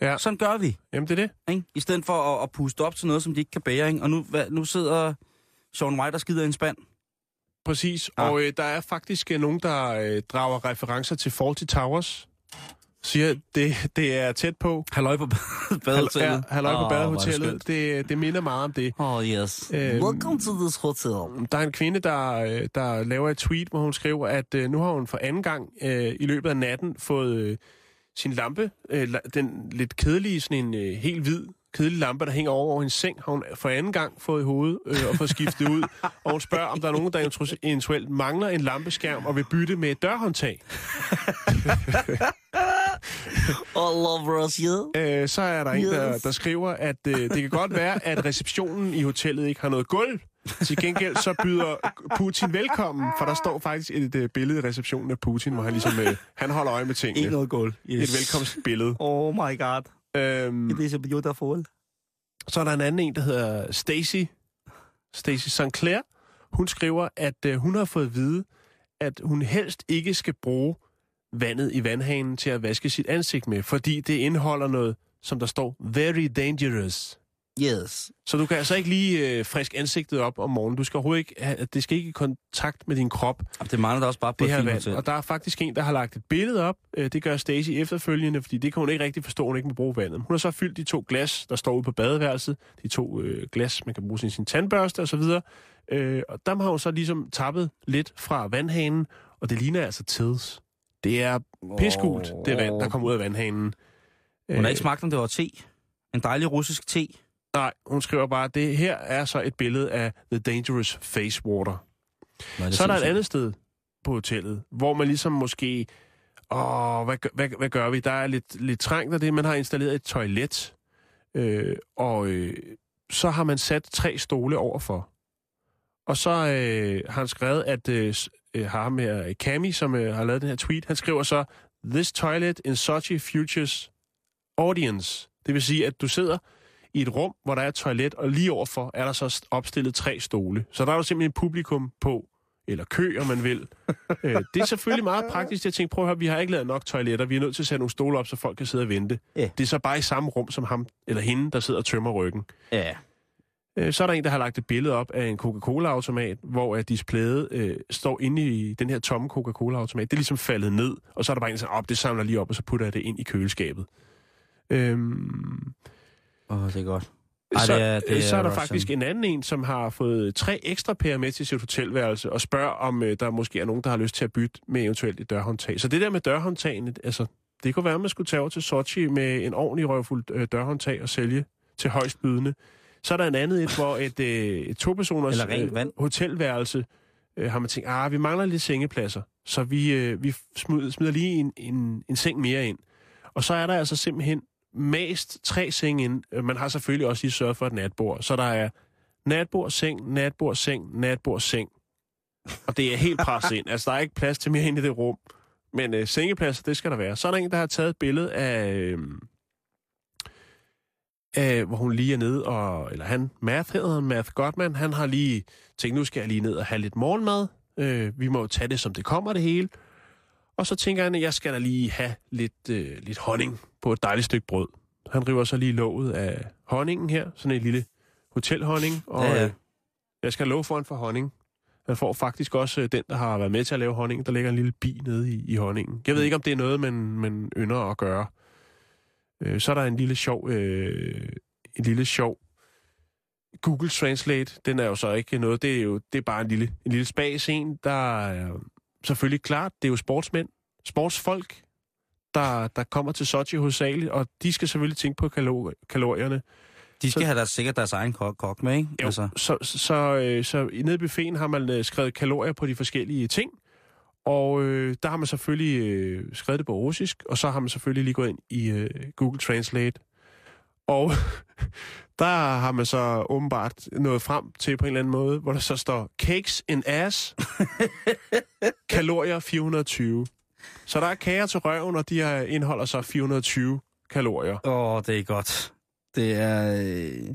Ja. Sådan gør vi, Jamen, det er det. ikke? I stedet for at, at puste op til noget, som de ikke kan bære, ikke? Og nu, hvad, nu sidder Sean White og skider i en spand. Præcis. Ah. Og øh, der er faktisk øh, nogen, der øh, drager referencer til Fawlty Towers. Siger, det, det er tæt på. Halløj på badehotellet. Ja, halløj på det badehotellet. skønt. Det, det minder meget om det. Oh, yes. Øhm, Welcome to this hotel. Der er en kvinde, der, øh, der laver et tweet, hvor hun skriver, at øh, nu har hun for anden gang øh, i løbet af natten fået øh, sin lampe, øh, den lidt kedelige, sådan en øh, helt hvid, kedelig lampe, der hænger over hendes seng, har hun for anden gang fået i hovedet øh, og fået skiftet ud. Og hun spørger, om der er nogen, der eventuelt mangler en lampeskærm og vil bytte med et dørhåndtag. All over us, yeah. Øh, så er der en, der, Yes. der skriver, at øh, det kan godt være, at receptionen i hotellet ikke har noget gulv. Til gengæld så byder Putin velkommen, for der står faktisk et øh, billede i receptionen af Putin, hvor han ligesom øh, han holder øje med tingene. Ikke noget gulv. Et velkomstbillede. Oh my god. Øhm, It is a beautiful. så er der en anden en, der hedder Stacy. Stacy St. Clair. Hun skriver, at øh, hun har fået at vide, at hun helst ikke skal bruge vandet i vandhanen til at vaske sit ansigt med, fordi det indeholder noget, som der står, very dangerous. Yes. Så du kan altså ikke lige øh, friske ansigtet op om morgenen. Du skal overhovedet ikke have, det skal ikke i kontakt med din krop, Og det mangler der også bare på det et her vand. Og der er faktisk en, der har lagt et billede op. Øh, det gør Stacy efterfølgende, fordi det kan hun ikke rigtig forstå, hun ikke må bruge vandet. Hun har så fyldt de to glas, der står ude på badeværelset. De to øh, glas, man kan bruge til sin tandbørste og så videre. Øh, og dem har hun så ligesom tappet lidt fra vandhanen, og det ligner altså tids. Det er piskult, det vand, der kommer ud af vandhanen. Hun har Øh, ikke smagt, om det var te. En dejlig russisk te. Nej, hun skriver bare, det her er så et billede af The Dangerous Face Water. Nå, det Så er der et andet sted på hotellet, hvor man ligesom måske... Åh, hvad, hvad, hvad gør vi? Der er lidt, lidt trængt af det. Man har installeret et toilet, øh, og øh, så har man sat tre stole overfor. Og så øh, har han skrevet, at øh, øh, har ham her, Cami, som øh, har lavet den her tweet, han skriver så, This toilet in Sochi futures audience. Det vil sige, at du sidder i et rum, hvor der er et toilet, og lige overfor er der så opstillet tre stole. Så der er jo simpelthen et publikum på, eller kø, om man vil. øh, det er selvfølgelig meget praktisk. Jeg tænkte, prøv at høre, vi har ikke lavet nok toiletter. Vi er nødt til at sætte nogle stole op, så folk kan sidde og vente. Ja. Det er så bare i samme rum som ham eller hende, der sidder og tømmer ryggen. Ja. Øh, så er der en, der har lagt et billede op af en Coca-Cola-automat, hvor at displayet øh, står inde i den her tomme Coca-Cola-automat. Det er ligesom faldet ned, og så er der bare en, der siger, op, det samler lige op, og så putter jeg det ind i køleskabet. Øhm, Åh, oh, det er godt. Ej, så, det er- det så er er der faktisk en anden en, som har fået tre ekstra pærer med til sit hotelværelse, og spørger, om øh, der måske er nogen, der har lyst til at bytte med eventuelt et dørhåndtag. Så det der med dørhåndtagene, altså, det kunne være, at man skulle tage over til Sochi med en ordentlig røvfuld øh, dørhåndtag og sælge til højst bydende. Så er der en andet et, hvor et, øh, et to-personers vand. hotelværelse øh, har man tænkt, ah, vi mangler lidt sengepladser, så vi, øh, vi smider, smider lige en, en, en seng mere ind. Og så er der altså simpelthen mast tre senge ind. Øh, Man har selvfølgelig også lige sørget for et natbord. Så der er natbord, seng, natbord, seng, natbord, seng. Og det er helt presset ind. Altså, der er ikke plads til mere ind i det rum. Men øh, sengepladser, det skal der være. Så er der en, der har taget et billede af... Øh, af, hvor hun lige er nede, og, eller han, Math hedder han, Math Godman, han har lige tænkt, nu skal jeg lige ned og have lidt morgenmad. Øh, vi må jo tage det, som det kommer, det hele. Og så tænker han, at jeg skal da lige have lidt, øh, lidt honning på et dejligt stykke brød. Han river så lige låget af honningen her, sådan en lille hotelhonning, og Ja, ja. øh, jeg skal love for en for honning. Han får faktisk også øh, den, der har været med til at lave honning. Der ligger en lille bi nede i, i honningen. Jeg ved ikke, om det er noget, man, man ynder at gøre. Øh, så er der en lille sjov, øh, en lille sjov Google Translate. Den er jo så ikke noget. Det er jo det er bare en lille, en lille spas en, der er selvfølgelig klart. Det er jo sportsmænd, sportsfolk, der, der kommer til Sochi hovedsageligt, og de skal selvfølgelig tænke på kalor- kalorierne. De skal Så- have deres, sikkert deres egen kok, kok med, ikke? Jo, altså. så, så, så, øh, så i- nede i buffeten har man øh, skrevet kalorier på de forskellige ting, og øh, der har man selvfølgelig øh, skrevet det på russisk, og så har man selvfølgelig lige gået ind i øh, Google Translate. Og der har man så åbenbart nået frem til på en eller anden måde, hvor der så står cakes in ass, kalorier 420. Så der er kager til røven, og de her indeholder så 420 kalorier. Åh, det er godt. Det er... øh,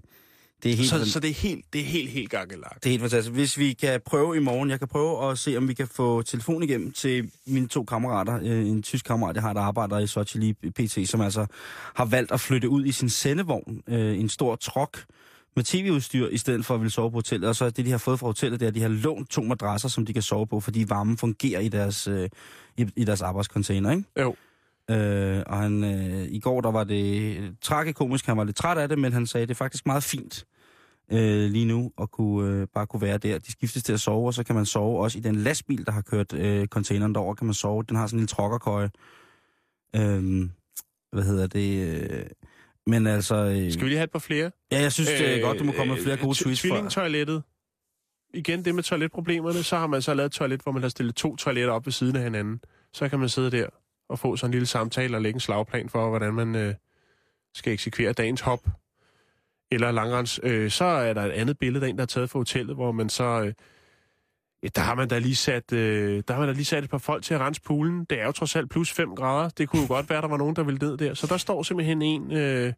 Det er helt, Så, så det er helt, det er helt, helt gakkelagt. det er helt fantastisk. Hvis vi kan prøve i morgen, jeg kan prøve at se, om vi kan få telefon igennem til mine to kammerater. Øh, En tysk kammerat, jeg har, der arbejder i Sochi lige pt., som altså har valgt at flytte ud i sin sendevogn. øh, En stor trok med tv-udstyr, i stedet for at ville sove på hotellet. Og så det, de har fået fra hotellet, det er, at de har lånt to madrasser, som de kan sove på, fordi varmen fungerer i deres, øh, i, i deres arbejdscontainer, ikke? Jo. Øh, og han, øh, i går der var det tragikomisk, han var lidt træt af det, men han sagde, det er faktisk meget fint øh, lige nu at kunne, øh, bare kunne være der. De skiftes til at sove, og så kan man sove også i den lastbil, der har kørt øh, containeren derover, kan man sove. Den har sådan en lille trokkerkøje. Øh, hvad hedder det? Øh, men altså... Øh, Skal vi lige have et par flere? ja, jeg synes, det er godt, du må komme med flere gode tweets for. Tvillingtoilettet. Igen det med toiletproblemerne, så har man så lavet et toilet, hvor man har stillet to toiletter op ved siden af hinanden. Så kan man sidde der og få sådan en lille samtale og lægge en slagplan for, hvordan man øh, skal eksekvere dagens hop eller langrens. Øh, så er der et andet billede af en, der er taget fra hotellet, hvor man så... Øh, der har man da lige sat, øh, der har man da lige sat et par folk til at rense poolen. Det er jo trods alt plus 5 grader. Det kunne jo godt være, der var nogen, der ville ned der. Så der står simpelthen en, øh,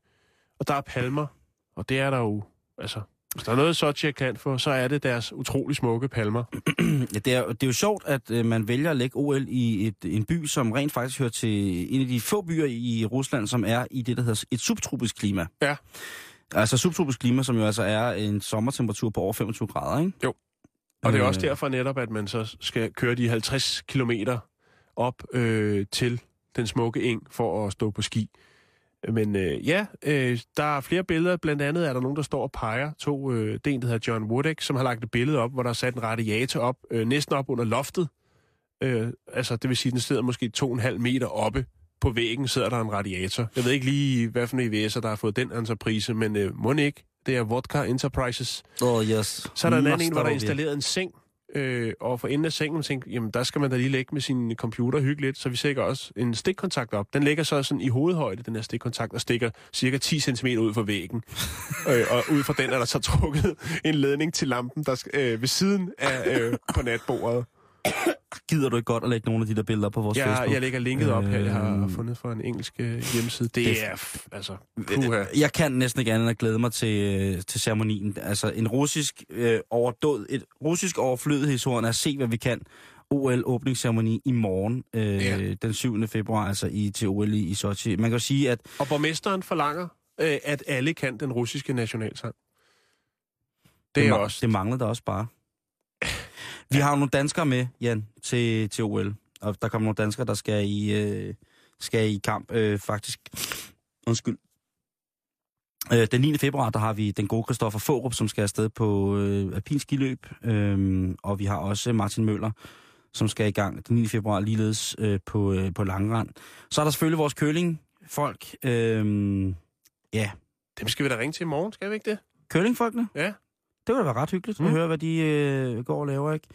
og der er palmer. Og det er der jo, altså... Hvis der er noget, Sochi er kendt for, så er det deres utrolig smukke palmer. Ja, det, er, det er jo sjovt, at øh, man vælger at lægge OL i et, en by, som rent faktisk hører til en af de få byer i Rusland, som er i det, der hedder et subtropisk klima. Ja. Altså subtropisk klima, som jo altså er en sommertemperatur på over 25 grader, ikke? Jo. Og det er Øh. også derfor netop, at man så skal køre de 50 kilometer op øh, til den smukke eng for at stå på ski. Men øh, ja, øh, der er flere billeder. Blandt andet er der nogen, der står og peger. To, øh, det er en, der hedder John Woodek, som har lagt et billede op, hvor der er sat en radiator op, øh, næsten op under loftet. Øh, altså, det vil sige, den sidder måske to og en halv meter oppe på væggen, sidder der en radiator. Jeg ved ikke lige, hvad for en IVS'er, der har fået den entreprise, men øh, må ikke. Det er Vodka Enterprises. Oh, yes. Så er der en anden en, hvor der er installeret en seng, øh, og for enden af sengen tænkte jamen der skal man da lige lægge med sin computer hyggeligt, så vi sætter også en stikkontakt op. Den ligger så sådan i hovedhøjde, den her stikkontakt, og stikker cirka 10 cm ud fra væggen. øh, og ud fra den er der så trukket en ledning til lampen, der øh, ved siden af øh, på natbordet. Gider du ikke godt at lægge nogle af de der billeder op på vores Jeg, Facebook? jeg lægger linket op her, jeg har Øhm. fundet fra en engelsk øh, hjemmeside. Det, Det- er, altså, puha. Jeg kan næsten ikke andet end at glæde mig til, øh, til ceremonien. Altså en russisk øh, overdåd, et russisk overflødighedshorn at se, hvad vi kan. OL åbningsceremoni i morgen, øh, Ja. den 7. februar, altså i, til OL i, i Sochi. Man kan sige, at Og borgmesteren forlanger, øh, at alle kan den russiske nationalsang. Det er ma- også... det manglede der også bare. Vi har jo nogle danskere med, Jan, til, til OL. Og der kommer nogle danskere, der skal i, øh, skal i kamp, øh, faktisk. Undskyld. Øh, den 9. februar, der har vi den gode Christoffer Forup, som skal afsted på øh, alpin skiløb. Øh, og vi har også Martin Møller, som skal i gang den 9. februar ligeledes øh, på, øh, på Langrand. Så er der selvfølgelig vores curling-folk. Øh, ja, Dem skal vi da ringe til i morgen, skal vi ikke det? curlingfolkene. Ja. Det var da være ret hyggeligt mm. At høre, hvad de øh, går og laver, ikke?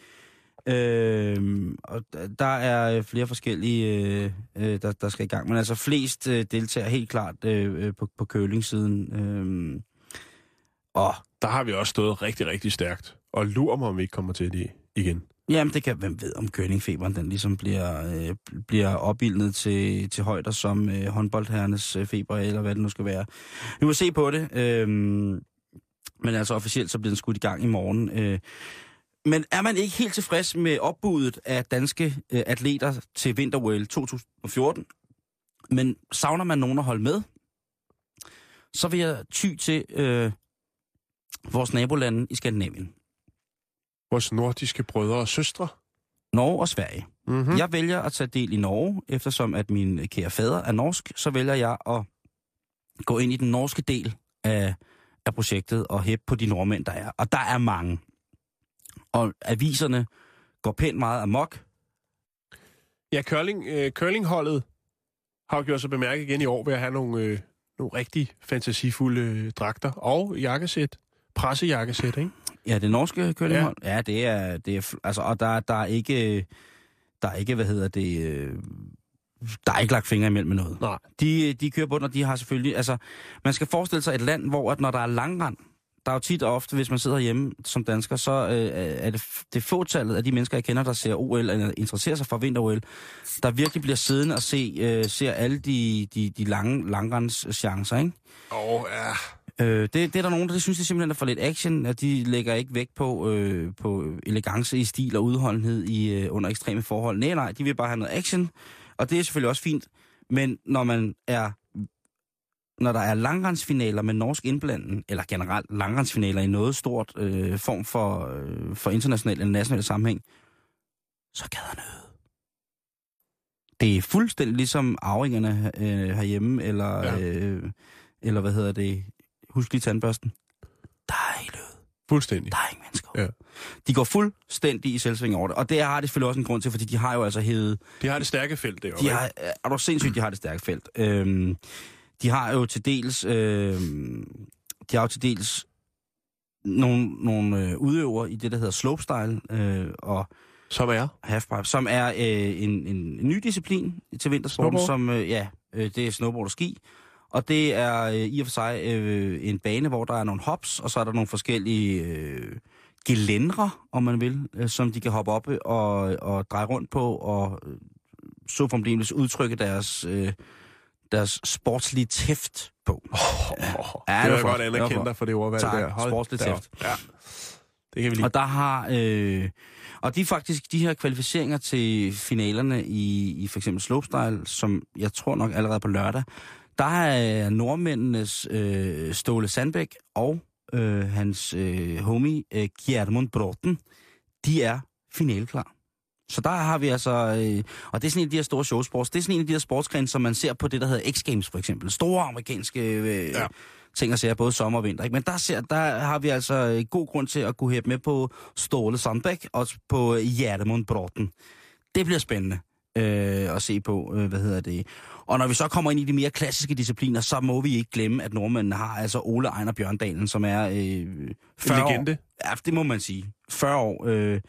Øh, og der er flere forskellige, øh, øh, der, der skal i gang. Men altså flest øh, deltager helt klart øh, øh, på, på curling-siden. Øh, og Der har vi også stået rigtig, rigtig stærkt. Og lurer mig, om vi ikke kommer til det igen. jamen, det kan, hvem ved, om curlingfeberen den ligesom bliver, øh, bliver opildnet til, til højder som øh, håndboldherrenes øh, feber, eller hvad det nu skal være. Vi må se på det. Øh, men altså officielt, så bliver den skudt i gang i morgen. Øh, men er man ikke helt tilfreds med opbuddet af danske øh, atleter til Vinter-OL 2014, men savner man nogen at holde med, så vil jeg ty til øh, vores nabolande i Skandinavien. Vores nordiske brødre og søstre. Norge og Sverige. Mm-hmm. Mm. Jeg vælger at tage del i Norge, eftersom at min kære fader er norsk, så vælger jeg at gå ind i den norske del af, af projektet og hæppe på de nordmænd, der er. Og der er mange. Og aviserne går pænt meget amok. Ja, curling, øh, curlingholdet har jo gjort sig bemærket igen i år ved at have nogle, øh, nogle rigtig fantasifulde øh, dragter og jakkesæt. Pressejakkesæt, ikke? Ja, det norske curlinghold. Ja. ja, det er, det er, altså, og der, der er ikke, der er ikke, hvad hedder det, øh, der er ikke lagt fingre imellem med noget. Nej. De, de kører på den, og de har selvfølgelig... Altså, man skal forestille sig et land, hvor at når der er langrand, der er jo tit og ofte, hvis man sidder hjemme som dansker, så øh, er det, det fåtallet af de mennesker, jeg kender, der ser OL, eller interesserer sig for vinter-OL, der virkelig bliver siddende og se, øh, ser alle de, de, de lange langrendschancer, ikke? Åh, oh, ja. Øh, det, det er der nogen, der synes, det simpelthen er for lidt action, at de lægger ikke vægt på, øh, på elegance i stil og udholdenhed i, øh, under ekstreme forhold. Nej, nej, de vil bare have noget action, og det er selvfølgelig også fint. Men når man er når der er langrendsfinaler med norsk indblanden, eller generelt langrendsfinaler i noget stort øh, form for, øh, for international eller national sammenhæng, så gad han noget. Det er fuldstændig ligesom arvingerne øh, herhjemme, eller, Ja. øh, eller hvad hedder det, husk lige tandbørsten. Der er lød. Fuldstændig. Der er ingen mennesker. Ja. De går fuldstændig i selvsving over det, og det har de selvfølgelig også en grund til, fordi de har jo altså hævet De har det stærke felt derovre. de har, er du sindssygt, de har det stærke felt. Øhm, de har jo til dels, øhm, de har jo til dels nogle, nogle øh, udøvere i det, der hedder slopestyle øh, og Som er. halfpipe, som er øh, en, en, en ny disciplin til vintersporten, Snowboard? som, øh, ja, øh, det er snowboard og ski. Og det er øh, i og for sig øh, en bane, hvor der er nogle hops, og så er der nogle forskellige øh, gelændre, om man vil, øh, som de kan hoppe op og, og dreje rundt på, og øh, så fremdeles udtrykke deres, øh, deres sportslige tæft på. Oh, Ja, ja, det vil jeg godt anerkende dig for det ordvalg Tak. der. Da op. tæft. Ja. Det kan vi lige. Og der har... Øh, og de er faktisk de her kvalificeringer til finalerne i, i for eksempel slopestyle, som jeg tror nok allerede på lørdag, der er nordmændenes øh, Ståle Sandbæk og øh, hans øh, homie øh, Gjermund Bråten, de er finaleklar. Så der har vi altså, øh, og det er sådan en af de her store showsports, det er sådan en af de her sportsgrene, som man ser på det, der hedder X-Games for eksempel. Store amerikanske øh, Ja. ting og sager, både sommer og vinter. Ikke? Men der, ser, der har vi altså øh, god grund til at kunne hæppe med på Ståle Sandbæk og på Gjermund Bråten. Det bliver spændende øh, at se på, øh, hvad hedder det. Og når vi så kommer ind i de mere klassiske discipliner, så må vi ikke glemme, at nordmændene har altså Ole Ejner Bjørndalen, som er øh, 40 år. legende. Ja, det må man sige. 40 år. Øh,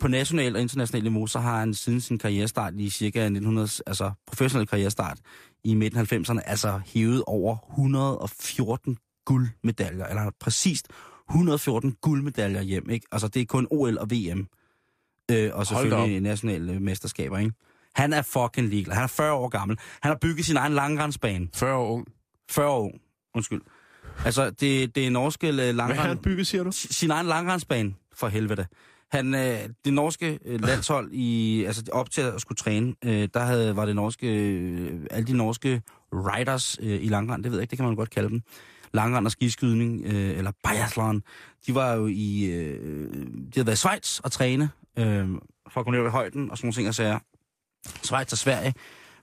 på national og international niveau, så har han siden sin karrierestart i cirka 1900, altså professionel karrierestart i midten af 90'erne, altså hævet over 114 guldmedaljer, eller præcist 114 guldmedaljer hjem, ikke? Altså det er kun OL og VM, øh, og selvfølgelig nationale mesterskaber, ikke? Han er fucking ligeglad. Han er 40 år gammel. Han har bygget sin egen langrendsbane. 40 år ung. 40 år. Undskyld. Altså, det, det er norske øh, Hvad har han bygget, siger du? sin egen langrendsbane, for helvede. Han, øh, det norske øh, landshold, i, altså op til at skulle træne, øh, der havde, var det norske, øh, alle de norske riders øh, i langrend, det ved jeg ikke, det kan man godt kalde dem, langrend og skiskydning, øh, eller biathlon, de var jo i, øh, de havde været i Schweiz og træne, øh, for at komme ned i højden og sådan nogle ting og sager. Schweiz og Sverige.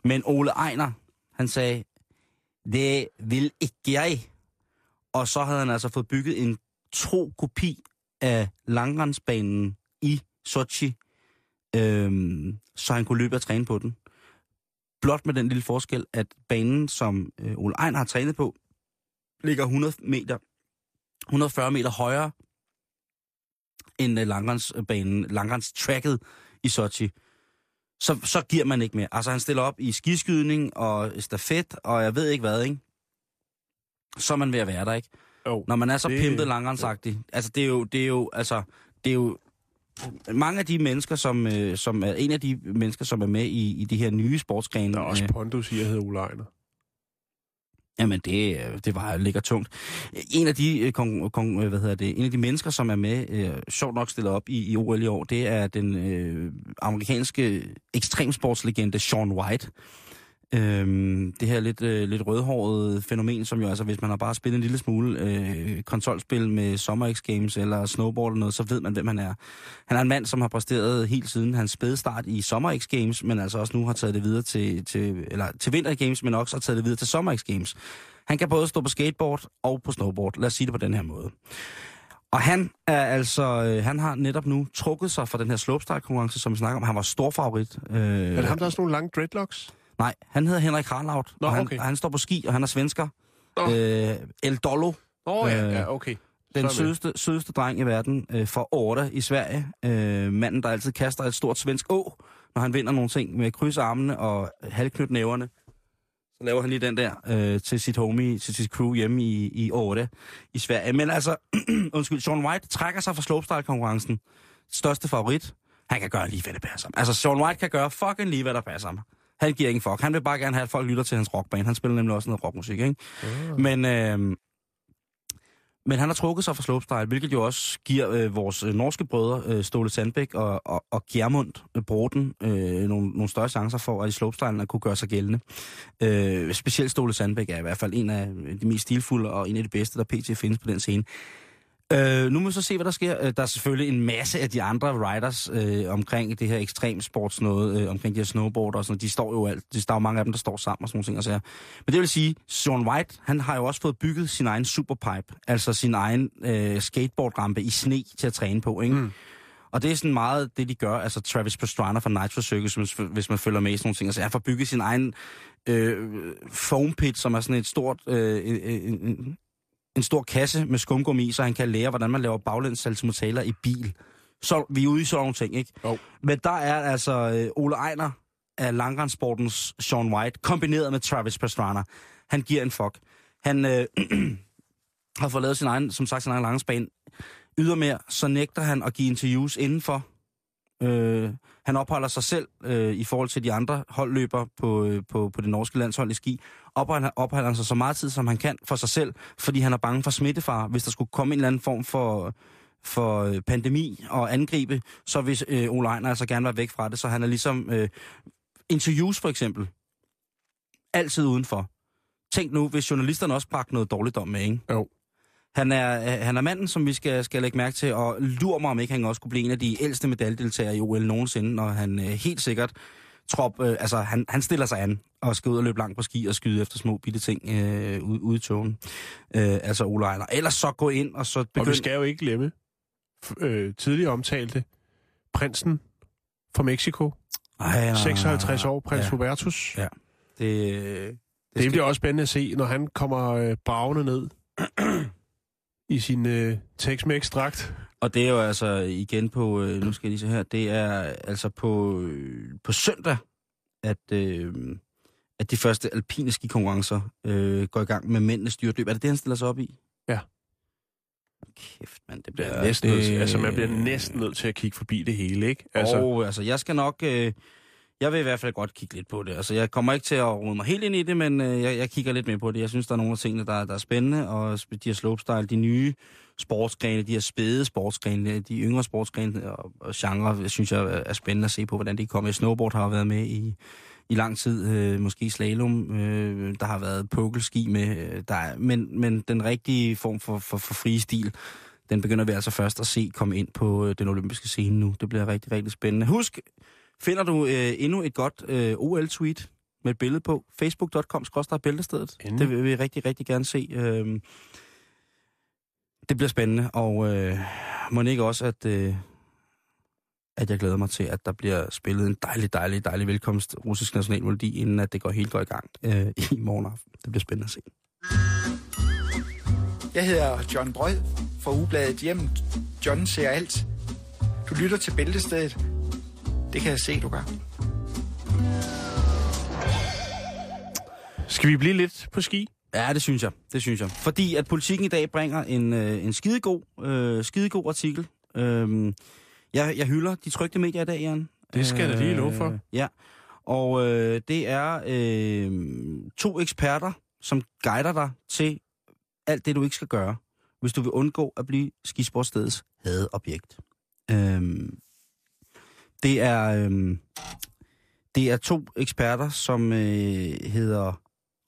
Men Ole Ejner, han sagde, det vil ikke jeg. Og så havde han altså fået bygget en tro kopi af langrendsbanen i Sochi, øhm, så han kunne løbe og træne på den. Blot med den lille forskel, at banen, som øh, Ole Ejner har trænet på, ligger 100 meter, 140 meter højere end øh, langrens-tracket i Sochi. Så, så giver man ikke mere. Altså han stiller op i skiskydning og stafet, og jeg ved ikke hvad, ikke? Så er man ved at være der, ikke? Jo. Når man er så Det- pimpet langrendsagtig. Altså, det er jo, det er jo, altså, det er jo mange af de mennesker, som, øh, som er en af de mennesker, som er med i, i de her nye sportsgrene. Der er også øh, Pondus i at hedde Ole Ejner. Jamen, det, øh, det var ligger tungt. En af de, øh, kong, kong, øh, hvad hedder det, en af de mennesker, som er med, øh, sjovt nok stillet op i, i OL i år, det er den øh, amerikanske ekstremsportslegende Sean White. Øhm, det her lidt, øh, lidt rødhårede fænomen, som jo altså, hvis man har bare spillet en lille smule øh, konsolspil med Summer X Games eller snowboard eller noget, så ved man, hvem han er. Han er en mand, som har præsteret helt siden hans spæde start i Summer X Games, men altså også nu har taget det videre til, til, eller til Winter Games, men også har taget det videre til Summer X Games. Han kan både stå på skateboard og på snowboard. Lad os sige det på den her måde. Og han er altså, øh, han har netop nu trukket sig fra den her slopestyle-konkurrence, som vi snakker om. Han var stor favorit. Øh, Er det ham, der har sådan nogle lange dreadlocks? Nej, han hedder Henrik Harlaut, Nå, og, han, okay. og han står på ski, og han er svensker. Nå. Øh, El Dollo, oh, ja, Øh, ja, okay. den Så sødeste, sødeste dreng i verden, øh, fra Orte i Sverige. Øh, manden, der altid kaster et stort svensk å når han vinder nogle ting med kryds armene og halvknyt næverne. Så laver han lige den der øh, til sit homie, til sit crew hjemme i, i Åre i Sverige. Men altså, undskyld, Sean White trækker sig fra slopestyle-konkurrencen. Største favorit. Han kan gøre lige, hvad det passer ham. Altså, Sean White kan gøre fucking lige, hvad der passer ham. Han giver ingen fuck. Han vil bare gerne have, at folk lytter til hans rockband. Han spiller nemlig også noget rockmusik, ikke? Mm. Men, øh, men han har trukket sig fra slopestyle, hvilket jo også giver øh, vores øh, norske brødre, øh, Ståle Sandbæk og, og, og Gjermund øh, Broden, øh, nogle, nogle større chancer for, at i slopestylen at kunne gøre sig gældende. Øh, specielt Ståle Sandbæk er i hvert fald en af de mest stilfulde og en af de bedste, der pt. findes på den scene. Øh, nu må vi så se, hvad der sker. Øh, der er selvfølgelig en masse af de andre riders øh, omkring det her ekstremsports noget, øh, omkring de her snowboard og sådan noget. De står jo alt. Der er jo mange af dem, der står sammen og sådan nogle ting. Og Men det vil sige, Sean White, han har jo også fået bygget sin egen superpipe, altså sin egen øh, skateboardrampe i sne til at træne på, ikke? Mm. Og det er sådan meget det, de gør. Altså Travis Pastrana fra Nitro Circus, hvis, hvis man følger med i sådan nogle ting. Altså, han får bygget sin egen øh, foam pit, som er sådan et stort, øh, en, en, en stor kasse med skumgummi, så han kan lære, hvordan man laver baglænssaltometaler i bil. Så vi er ude i sådan nogle ting, ikke? Oh. Men der er altså øh, Ole Ejner af langrendsportens Sean White, kombineret med Travis Pastrana. Han giver en fuck. Han øh, har fået lavet sin egen, som sagt, sin egen langsbane. Ydermere, så nægter han at give interviews indenfor. Øh, han opholder sig selv øh, i forhold til de andre holdløbere på, øh, på, på det norske landshold i ski. Opholder, opholder han sig så meget tid, som han kan for sig selv, fordi han er bange for smittefar. Hvis der skulle komme en eller anden form for, for øh, pandemi og angribe, så hvis øh, Ole Ejner altså gerne være væk fra det. Så han er ligesom øh, interviews for eksempel. Altid udenfor. Tænk nu, hvis journalisterne også bragte noget dårligdom med, ikke? Jo. Han er, øh, han er manden, som vi skal, skal lægge mærke til, og lurer mig, om ikke han også kunne blive en af de ældste medaljedeltagere i OL nogensinde, når han øh, helt sikkert trop, øh, altså han, han stiller sig an og skal ud og løbe langt på ski og skyde efter små bitte ting øh, ude, ude i togen. Øh, altså Ole Ejner. Ellers så gå ind og så begynde... Og vi skal jo ikke glemme øh, tidligere omtalte prinsen fra Mexico. Ej, nej, 56 år, prins ja. Hubertus. Ja. Det, det, det bliver også spændende at se, når han kommer øh, bravende ned i sin øh, Tex-Mex-dragt. Og det er jo altså igen på, øh, nu skal jeg lige se her, det er altså på, øh, på søndag, at, øh, at de første alpine skikonkurrencer øh, går i gang med mændenes styrtløb. Er det det, han stiller sig op i? Ja. Kæft, mand, det bliver... Næsten det, nødt altså, man bliver næsten nødt til at kigge forbi det hele, ikke? Altså, og, altså, jeg skal nok... Øh, jeg vil i hvert fald godt kigge lidt på det. Altså, jeg kommer ikke til at rode mig helt ind i det, men øh, jeg, jeg kigger lidt mere på det. Jeg synes, der er nogle af tingene, der, der er spændende, og de her slopestyle, de nye sportsgrene, de her spæde sportsgrene, de yngre sportsgrene og, og genre, synes jeg er spændende at se på, hvordan de kommer. Snowboard har været med i, i lang tid, øh, måske slalom, øh, der har været pukkelski med, øh, der er, men, men den rigtige form for, for, for frie stil, den begynder vi altså først at se komme ind på øh, den olympiske scene nu. Det bliver rigtig, rigtig spændende. Husk, Finder du øh, endnu et godt øh, OL-tweet med et billede på facebook.com bæltestedet. Det vil vi rigtig, rigtig gerne se. Øh, det bliver spændende, og øh, må ikke også, at, øh, at jeg glæder mig til, at der bliver spillet en dejlig, dejlig, dejlig velkomst russisk nationalmelodi, inden at det går helt går i gang øh, i morgen aften. Det bliver spændende at se. Jeg hedder John Brød fra Ugebladet Hjem. John ser alt. Du lytter til Bæltestedet det kan jeg se, du gør. Skal vi blive lidt på ski? Ja, det synes jeg. Det synes jeg. Fordi at politikken i dag bringer en, øh, en skidegod, øh, skidegod artikel. Øh, jeg, jeg hylder de trygte medier i dag, Jan. Det skal jeg da lige love for. Øh, ja. Og øh, det er øh, to eksperter, som guider dig til alt det, du ikke skal gøre, hvis du vil undgå at blive skisportstedets hadeobjekt. Øh, det er, øh, det er to eksperter, som øh, hedder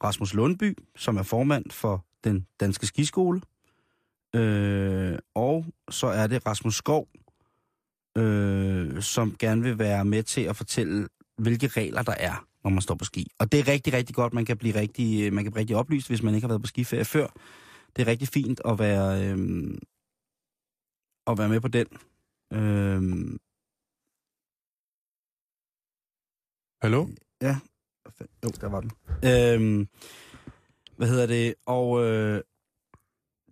Rasmus Lundby, som er formand for den danske skiskole, øh, og så er det Rasmus Skov, øh, som gerne vil være med til at fortælle, hvilke regler der er, når man står på ski. Og det er rigtig, rigtig godt. Man kan blive rigtig, øh, man kan blive rigtig oplyst, hvis man ikke har været på skiferie før. Det er rigtig fint at være, øh, at være med på den. Øh, Hallo? Ja. Jo, der var den. Øhm, hvad hedder det? Og øh,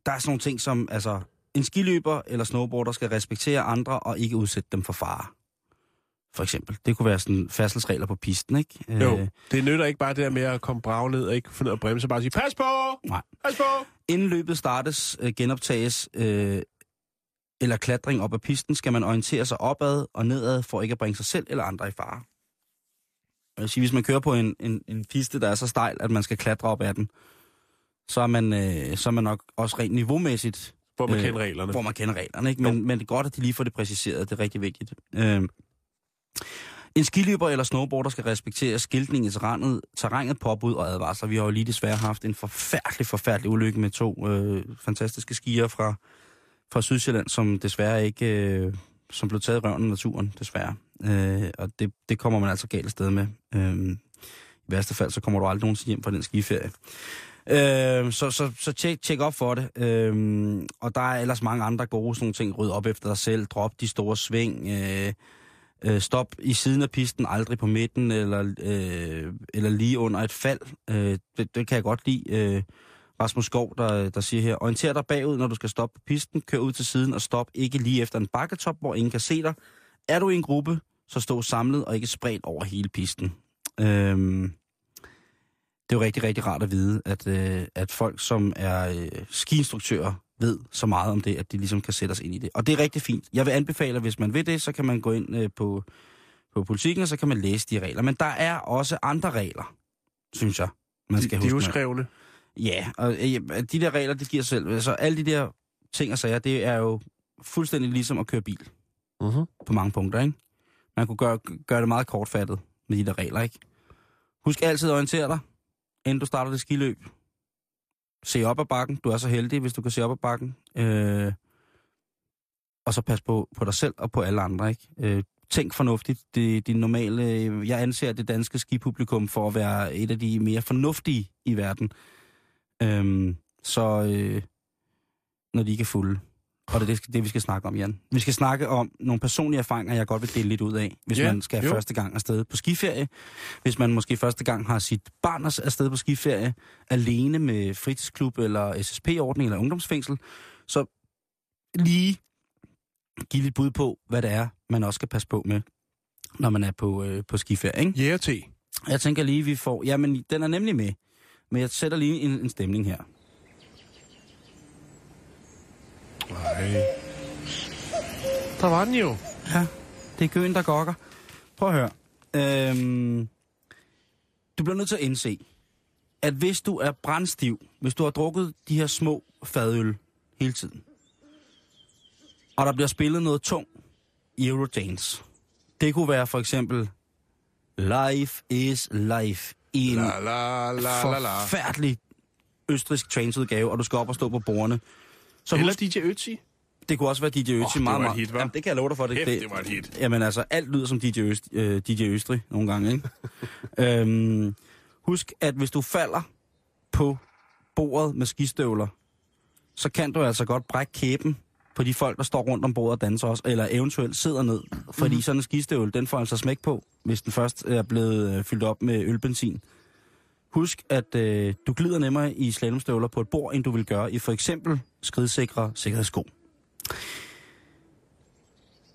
der er sådan nogle ting som, altså, en skiløber eller snowboarder skal respektere andre og ikke udsætte dem for fare. for eksempel. Det kunne være sådan færdselsregler på pisten, ikke? Jo, Øh, det nytter ikke bare det der med at komme brav ned og ikke ud af at bremse, bare sige, pas på! nej. Pas på! Inden løbet startes, øh, genoptages øh, eller klatring op ad pisten, skal man orientere sig opad og nedad for ikke at bringe sig selv eller andre i fare. Jeg vil sige, hvis man kører på en, en, en piste, der er så stejl, at man skal klatre op ad den, så er man, øh, så er man nok også rent niveaumæssigt, Hvor man Øh, kender reglerne. hvor man kender reglerne. Ikke? Men, men det er godt, at de lige får det præciseret. Det er rigtig vigtigt. Øh, en skiløber eller snowboarder skal respektere skiltning i terrænet, terrænet, påbud og advarsler. Vi har jo lige desværre haft en forfærdelig, forfærdelig ulykke med to øh, fantastiske skier fra, fra Sydsjælland, som desværre ikke, øh, som blev taget i røven af naturen, desværre. Øh, og det, det kommer man altså galt sted med. Øh, I værste fald, så kommer du aldrig nogensinde hjem fra den skiferie. Øh, så, så, så tjek, tjek op for det. Øh, og der er ellers mange andre gode sådan nogle ting. Ryd op efter dig selv, drop de store sving, øh, øh, stop i siden af pisten, aldrig på midten, eller, øh, eller lige under et fald. Øh, det, det kan jeg godt lide. Øh, Rasmus Skov, der, der siger her, orienter dig bagud, når du skal stoppe på pisten, kør ud til siden og stop ikke lige efter en bakketop, hvor ingen kan se dig. Er du i en gruppe, så stå samlet og ikke spredt over hele pisten. Øh, det er jo rigtig, rigtig rart at vide, at, øh, at folk, som er øh, skiinstruktører, ved så meget om det, at de ligesom kan sætte os ind i det. Og det er rigtig fint. Jeg vil anbefale, at hvis man vil det, så kan man gå ind øh, på, på politikken, og så kan man læse de regler. Men der er også andre regler, synes jeg, man skal de, de er huske. uskrevne. Ja, og øh, de der regler, det giver selv. Altså alle de der ting og sager, det er jo fuldstændig ligesom at køre bil Uh-huh. på mange punkter, ikke? Man kunne gøre, gøre det meget kortfattet med de der regler, ikke? Husk altid at orientere dig, inden du starter det skiløb. Se op ad bakken. Du er så heldig, hvis du kan se op ad bakken. Øh, og så pas på, på dig selv og på alle andre, ikke? Øh, tænk fornuftigt. Det, det normale, jeg anser det danske skipublikum for at være et af de mere fornuftige i verden. Øh, så øh, når de ikke er fulde. Og det er det, det, vi skal snakke om, Jan. Vi skal snakke om nogle personlige erfaringer, jeg godt vil dele lidt ud af, hvis Ja, man skal jo. første gang afsted på skiferie. Hvis man måske første gang har sit barn afsted på skiferie, alene med fritidsklub eller SSP-ordning eller ungdomsfængsel, så lige give lidt bud på, hvad det er, man også skal passe på med, når man er på, øh, på skiferie. Ikke? Yeah, te. Jeg tænker lige, vi får... Jamen, den er nemlig med. Men jeg sætter lige en, en stemning her. Nej. Der var den jo. Ja, det er køen, der gokker. Prøv at høre. Øhm, du bliver nødt til at indse, at hvis du er brændstiv, hvis du har drukket de her små fadøl hele tiden, og der bliver spillet noget tung Eurodance, det kunne være for eksempel Life is Life i en La, la, la, la, la. forfærdelig østrisk trains-udgave, og du skal op og stå på bordene. Så Eller husk, DJ Ötzi. det kunne også være DJ. Åh, det meget, var et hit, hva'? Jamen, det kan jeg love dig for. Det, Kæft, det, det var et hit. Jamen altså, alt lyder som DJ, Øst, øh, DJ Østrig nogle gange, ikke? øhm, husk, at hvis du falder på bordet med skistøvler, så kan du altså godt brække kæben på de folk, der står rundt om bordet og danser også, eller eventuelt sidder ned. Fordi sådan en skistøvel, den får altså smæk på, hvis den først er blevet øh, fyldt op med ølbenzin. Husk, at øh, du glider nemmere i slalomstøvler på et bord, end du vil gøre i for eksempel skridsikre sikkerhedssko.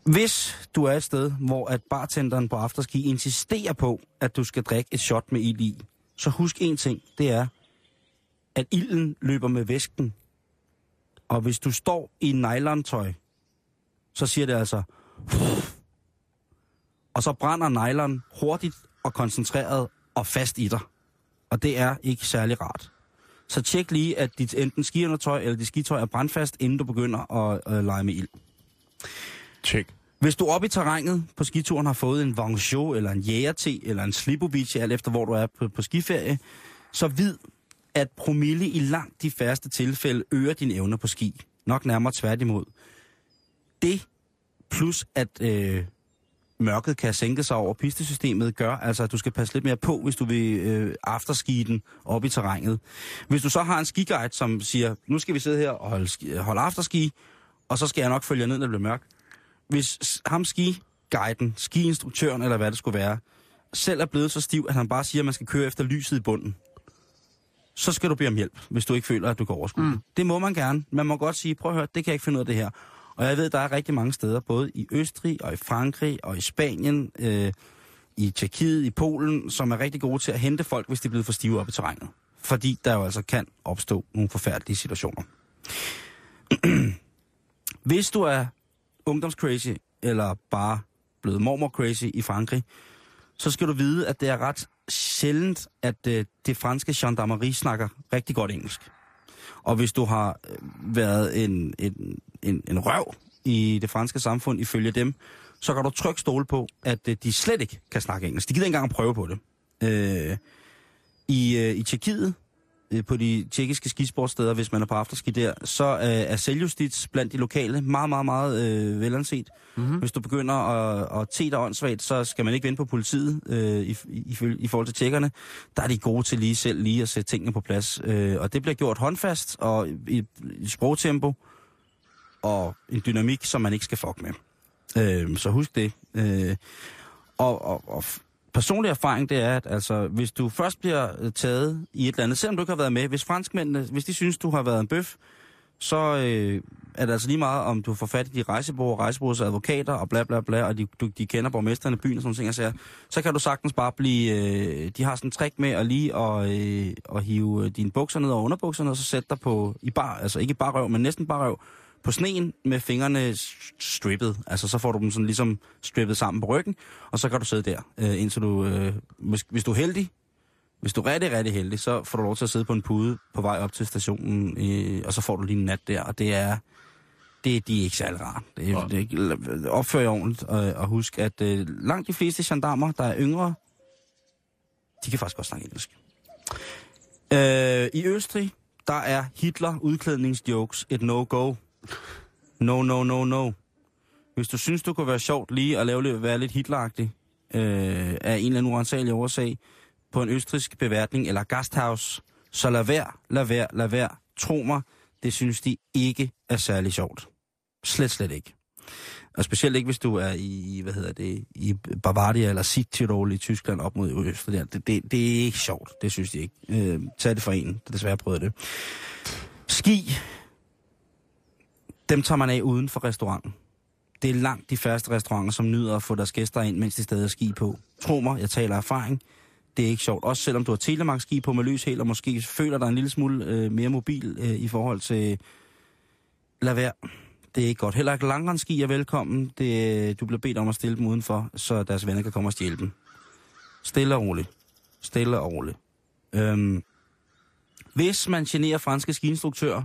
Hvis du er et sted, hvor at bartenderen på afterski insisterer på, at du skal drikke et shot med ild i, så husk en ting, det er, at ilden løber med væsken. Og hvis du står i nylontøj, så siger det altså... Og så brænder nylon hurtigt og koncentreret og fast i dig. Og det er ikke særlig rart. Så tjek lige, at dit enten skiundertøj eller dit skitøj er brandfast, inden du begynder at øh, lege med ild. Tjek. Hvis du oppe i terrænet på skituren har fået en Vangio eller en jægerte eller en Slibovic, alt efter hvor du er på, på skiferie, så vid, at promille i langt de færreste tilfælde øger dine evner på ski. Nok nærmere tværtimod. Det plus at øh, mørket kan sænke sig over pistesystemet, gør altså, at du skal passe lidt mere på, hvis du vil øh, afterski den op i terrænet. Hvis du så har en skiguide, som siger, nu skal vi sidde her og holde, holde afterski, og så skal jeg nok følge jer ned, når det bliver mørkt. Hvis ham skiguiden, skiinstruktøren eller hvad det skulle være, selv er blevet så stiv, at han bare siger, at man skal køre efter lyset i bunden, så skal du bede om hjælp, hvis du ikke føler, at du kan overskue mm. Det må man gerne. Man må godt sige, prøv at høre, det kan jeg ikke finde ud af det her. Og jeg ved, der er rigtig mange steder, både i Østrig og i Frankrig og i Spanien, øh, i Tjekkiet, i Polen, som er rigtig gode til at hente folk, hvis de er blevet for stive op i terrænet. Fordi der jo altså kan opstå nogle forfærdelige situationer. hvis du er ungdomscrazy, eller bare blevet mormor crazy i Frankrig, så skal du vide, at det er ret sjældent, at øh, det franske gendarmerie snakker rigtig godt engelsk. Og hvis du har øh, været en, en, en, en røv i det franske samfund ifølge dem, så kan du trygt stole på, at øh, de slet ikke kan snakke engelsk. De gider ikke engang at prøve på det. Øh, I øh, i Tjekkiet, på de tjekkiske skisportsteder, hvis man er på afterski der, så øh, er selvjustits blandt de lokale meget, meget, meget øh, velanset. Mm-hmm. Hvis du begynder at, at te dig åndssvagt, så skal man ikke vente på politiet øh, i, i, i forhold til tjekkerne. Der er de gode til lige selv lige at sætte tingene på plads. Øh, og det bliver gjort håndfast og i, i sprogtempo og en dynamik, som man ikke skal fuck med. Øh, så husk det. Øh, og, og, og personlig erfaring, det er, at altså, hvis du først bliver øh, taget i et eller andet, selvom du ikke har været med, hvis franskmændene, hvis de synes, du har været en bøf, så øh, er det altså lige meget, om du får fat i de rejsebord, rejsebureaus advokater og bla bla bla, og de, du, de kender borgmesterne i byen og sådan ting, så, så kan du sagtens bare blive... Øh, de har sådan en trick med at lige at, øh, at hive dine bukser ned over underbukserne, og så sætte dig på, i bar, altså ikke i bar røv, men næsten bar røv, på sneen med fingrene strippet. Altså så får du dem sådan ligesom strippet sammen på ryggen, og så kan du sidde der, øh, indtil du, øh, hvis, hvis du er heldig, hvis du er rigtig, rigtig heldig, så får du lov til at sidde på en pude på vej op til stationen, øh, og så får du lige en nat der, og det er, det, de er ikke særlig rart. Det, ja. det, opfør jer ordentligt, og, og husk, at øh, langt de fleste gendarmer, der er yngre, de kan faktisk godt snakke engelsk. Øh, I Østrig, der er Hitler udklædningsjokes et no-go. No, no, no, no. Hvis du synes, du kunne være sjovt lige at lave være lidt hitleragtig øh, af en eller anden uansagelig årsag på en østrisk beværtning eller gasthaus, så lad være, lad være, lad være. Tro mig, det synes de ikke er særlig sjovt. Slet, slet ikke. Og specielt ikke, hvis du er i, hvad hedder det, i Bavaria eller Südtirol i Tyskland op mod Østrig. Det, det, det er ikke sjovt, det synes de ikke. Øh, tag det for en, der desværre prøvede det. Ski, dem tager man af uden for restauranten. Det er langt de færreste restauranter, som nyder at få deres gæster ind, mens de stadig er ski på. Tro mig, jeg taler erfaring. Det er ikke sjovt. Også selvom du har telemark ski på med løs helt, og måske føler dig en lille smule øh, mere mobil øh, i forhold til... Lad være. Det er ikke godt. Heller ikke langrendski er velkommen. Det, øh, du bliver bedt om at stille dem udenfor, så deres venner kan komme og stjæle dem. Stille og roligt. Stille og roligt. Øhm, hvis man generer franske skiinstruktører,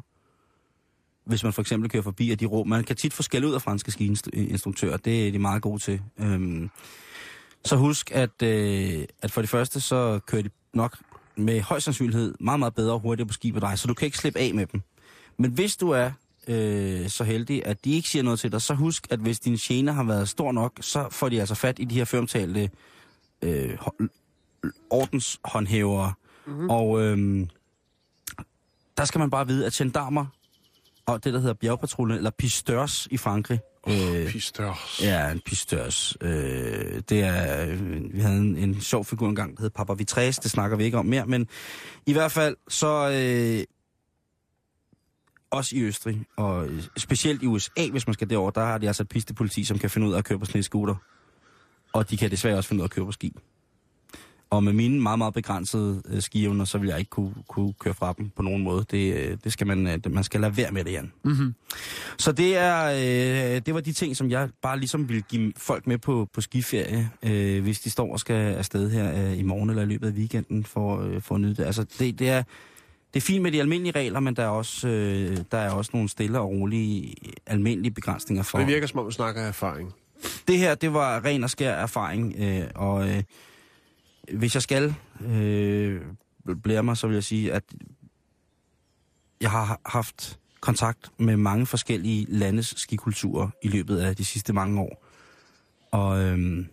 hvis man for eksempel kører forbi, og de råb, man kan tit få skæld ud af franske skiinstruktører, det er de meget gode til. Øhm, så husk, at, øh, at for det første, så kører de nok med høj sandsynlighed meget, meget bedre og hurtigere på ski på dig, så du kan ikke slippe af med dem. Men hvis du er øh, så heldig, at de ikke siger noget til dig, så husk, at hvis din gene har været stor nok, så får de altså fat i de her føromtalte øh, ordenshåndhævere. Mm-hmm. Og øh, der skal man bare vide, at gendarmer og det, der hedder bjergpatruljen, eller pisteurs i Frankrig. Oh, øh. Ja, en pisteurs. Øh, det er, øh, vi havde en, en sjov figur engang, der hed Papa Vitres, det snakker vi ikke om mere, men i hvert fald så... Øh, også i Østrig, og specielt i USA, hvis man skal derover, der har de altså et pistepoliti, som kan finde ud af at køre på snescooter. Og de kan desværre også finde ud af at køre på ski. Og med mine meget, meget begrænsede øh, skievner, så vil jeg ikke kunne, kunne køre fra dem på nogen måde. Det, øh, det skal man, øh, man skal lade være med det, Jan. Mm-hmm. Så det, er, øh, det var de ting, som jeg bare ligesom ville give folk med på, på skiferie, øh, hvis de står og skal afsted her øh, i morgen eller i løbet af weekenden for, øh, for at nyde det. Altså, det, det er... Det er fint med de almindelige regler, men der er også, øh, der er også nogle stille og rolige almindelige begrænsninger for... Det virker som om, du snakker erfaring. Det her, det var ren og skær erfaring, øh, og øh, hvis jeg skal øh, blære mig, så vil jeg sige, at jeg har haft kontakt med mange forskellige landes skikulturer i løbet af de sidste mange år. Og øh,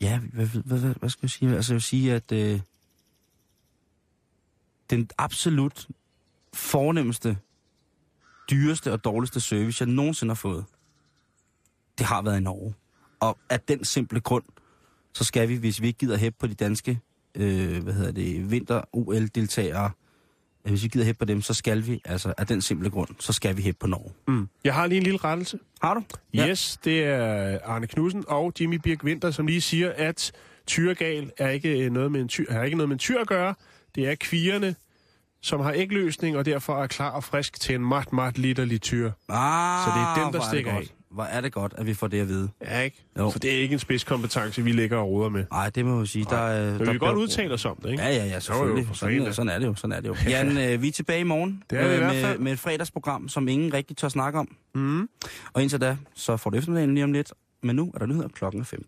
ja, hvad, hvad, hvad, hvad skal jeg sige? Altså jeg vil sige, at øh, den absolut fornemmeste, dyreste og dårligste service, jeg nogensinde har fået, det har været i Norge. Og af den simple grund, så skal vi, hvis vi ikke gider hæppe på de danske, øh, hvad hedder det, vinter-OL-deltagere, at hvis vi gider hæppe på dem, så skal vi, altså af den simple grund, så skal vi hæppe på Norge. Mm. Jeg har lige en lille rettelse. Har du? Yes, det er Arne Knudsen og Jimmy Birk Winter, som lige siger, at tyregal er ikke noget med en tyr, har ikke noget med en tyr at gøre. Det er kvierne, som har ægløsning, og derfor er klar og frisk til en mat, mat litterlig tyr. Ah, Så det er dem, der stikker af. Hvor er det godt, at vi får det at vide. Ja, ikke? Jo. Så det er ikke en spidskompetence, vi ligger og roder med. Nej, det må jeg sige. Der, øh, Men der vi kan godt udtale os om det, ikke? Ja, ja, ja, selvfølgelig. Jo, jo, for sådan, sådan er det jo, sådan er det jo. Jan, øh, vi er tilbage i morgen Det er i hvert med, fald. med et fredagsprogram, som ingen rigtig tør snakke om. Mm. Og indtil da, så får du eftermiddagen lige om lidt. Men nu er der nyheder klokken er 15.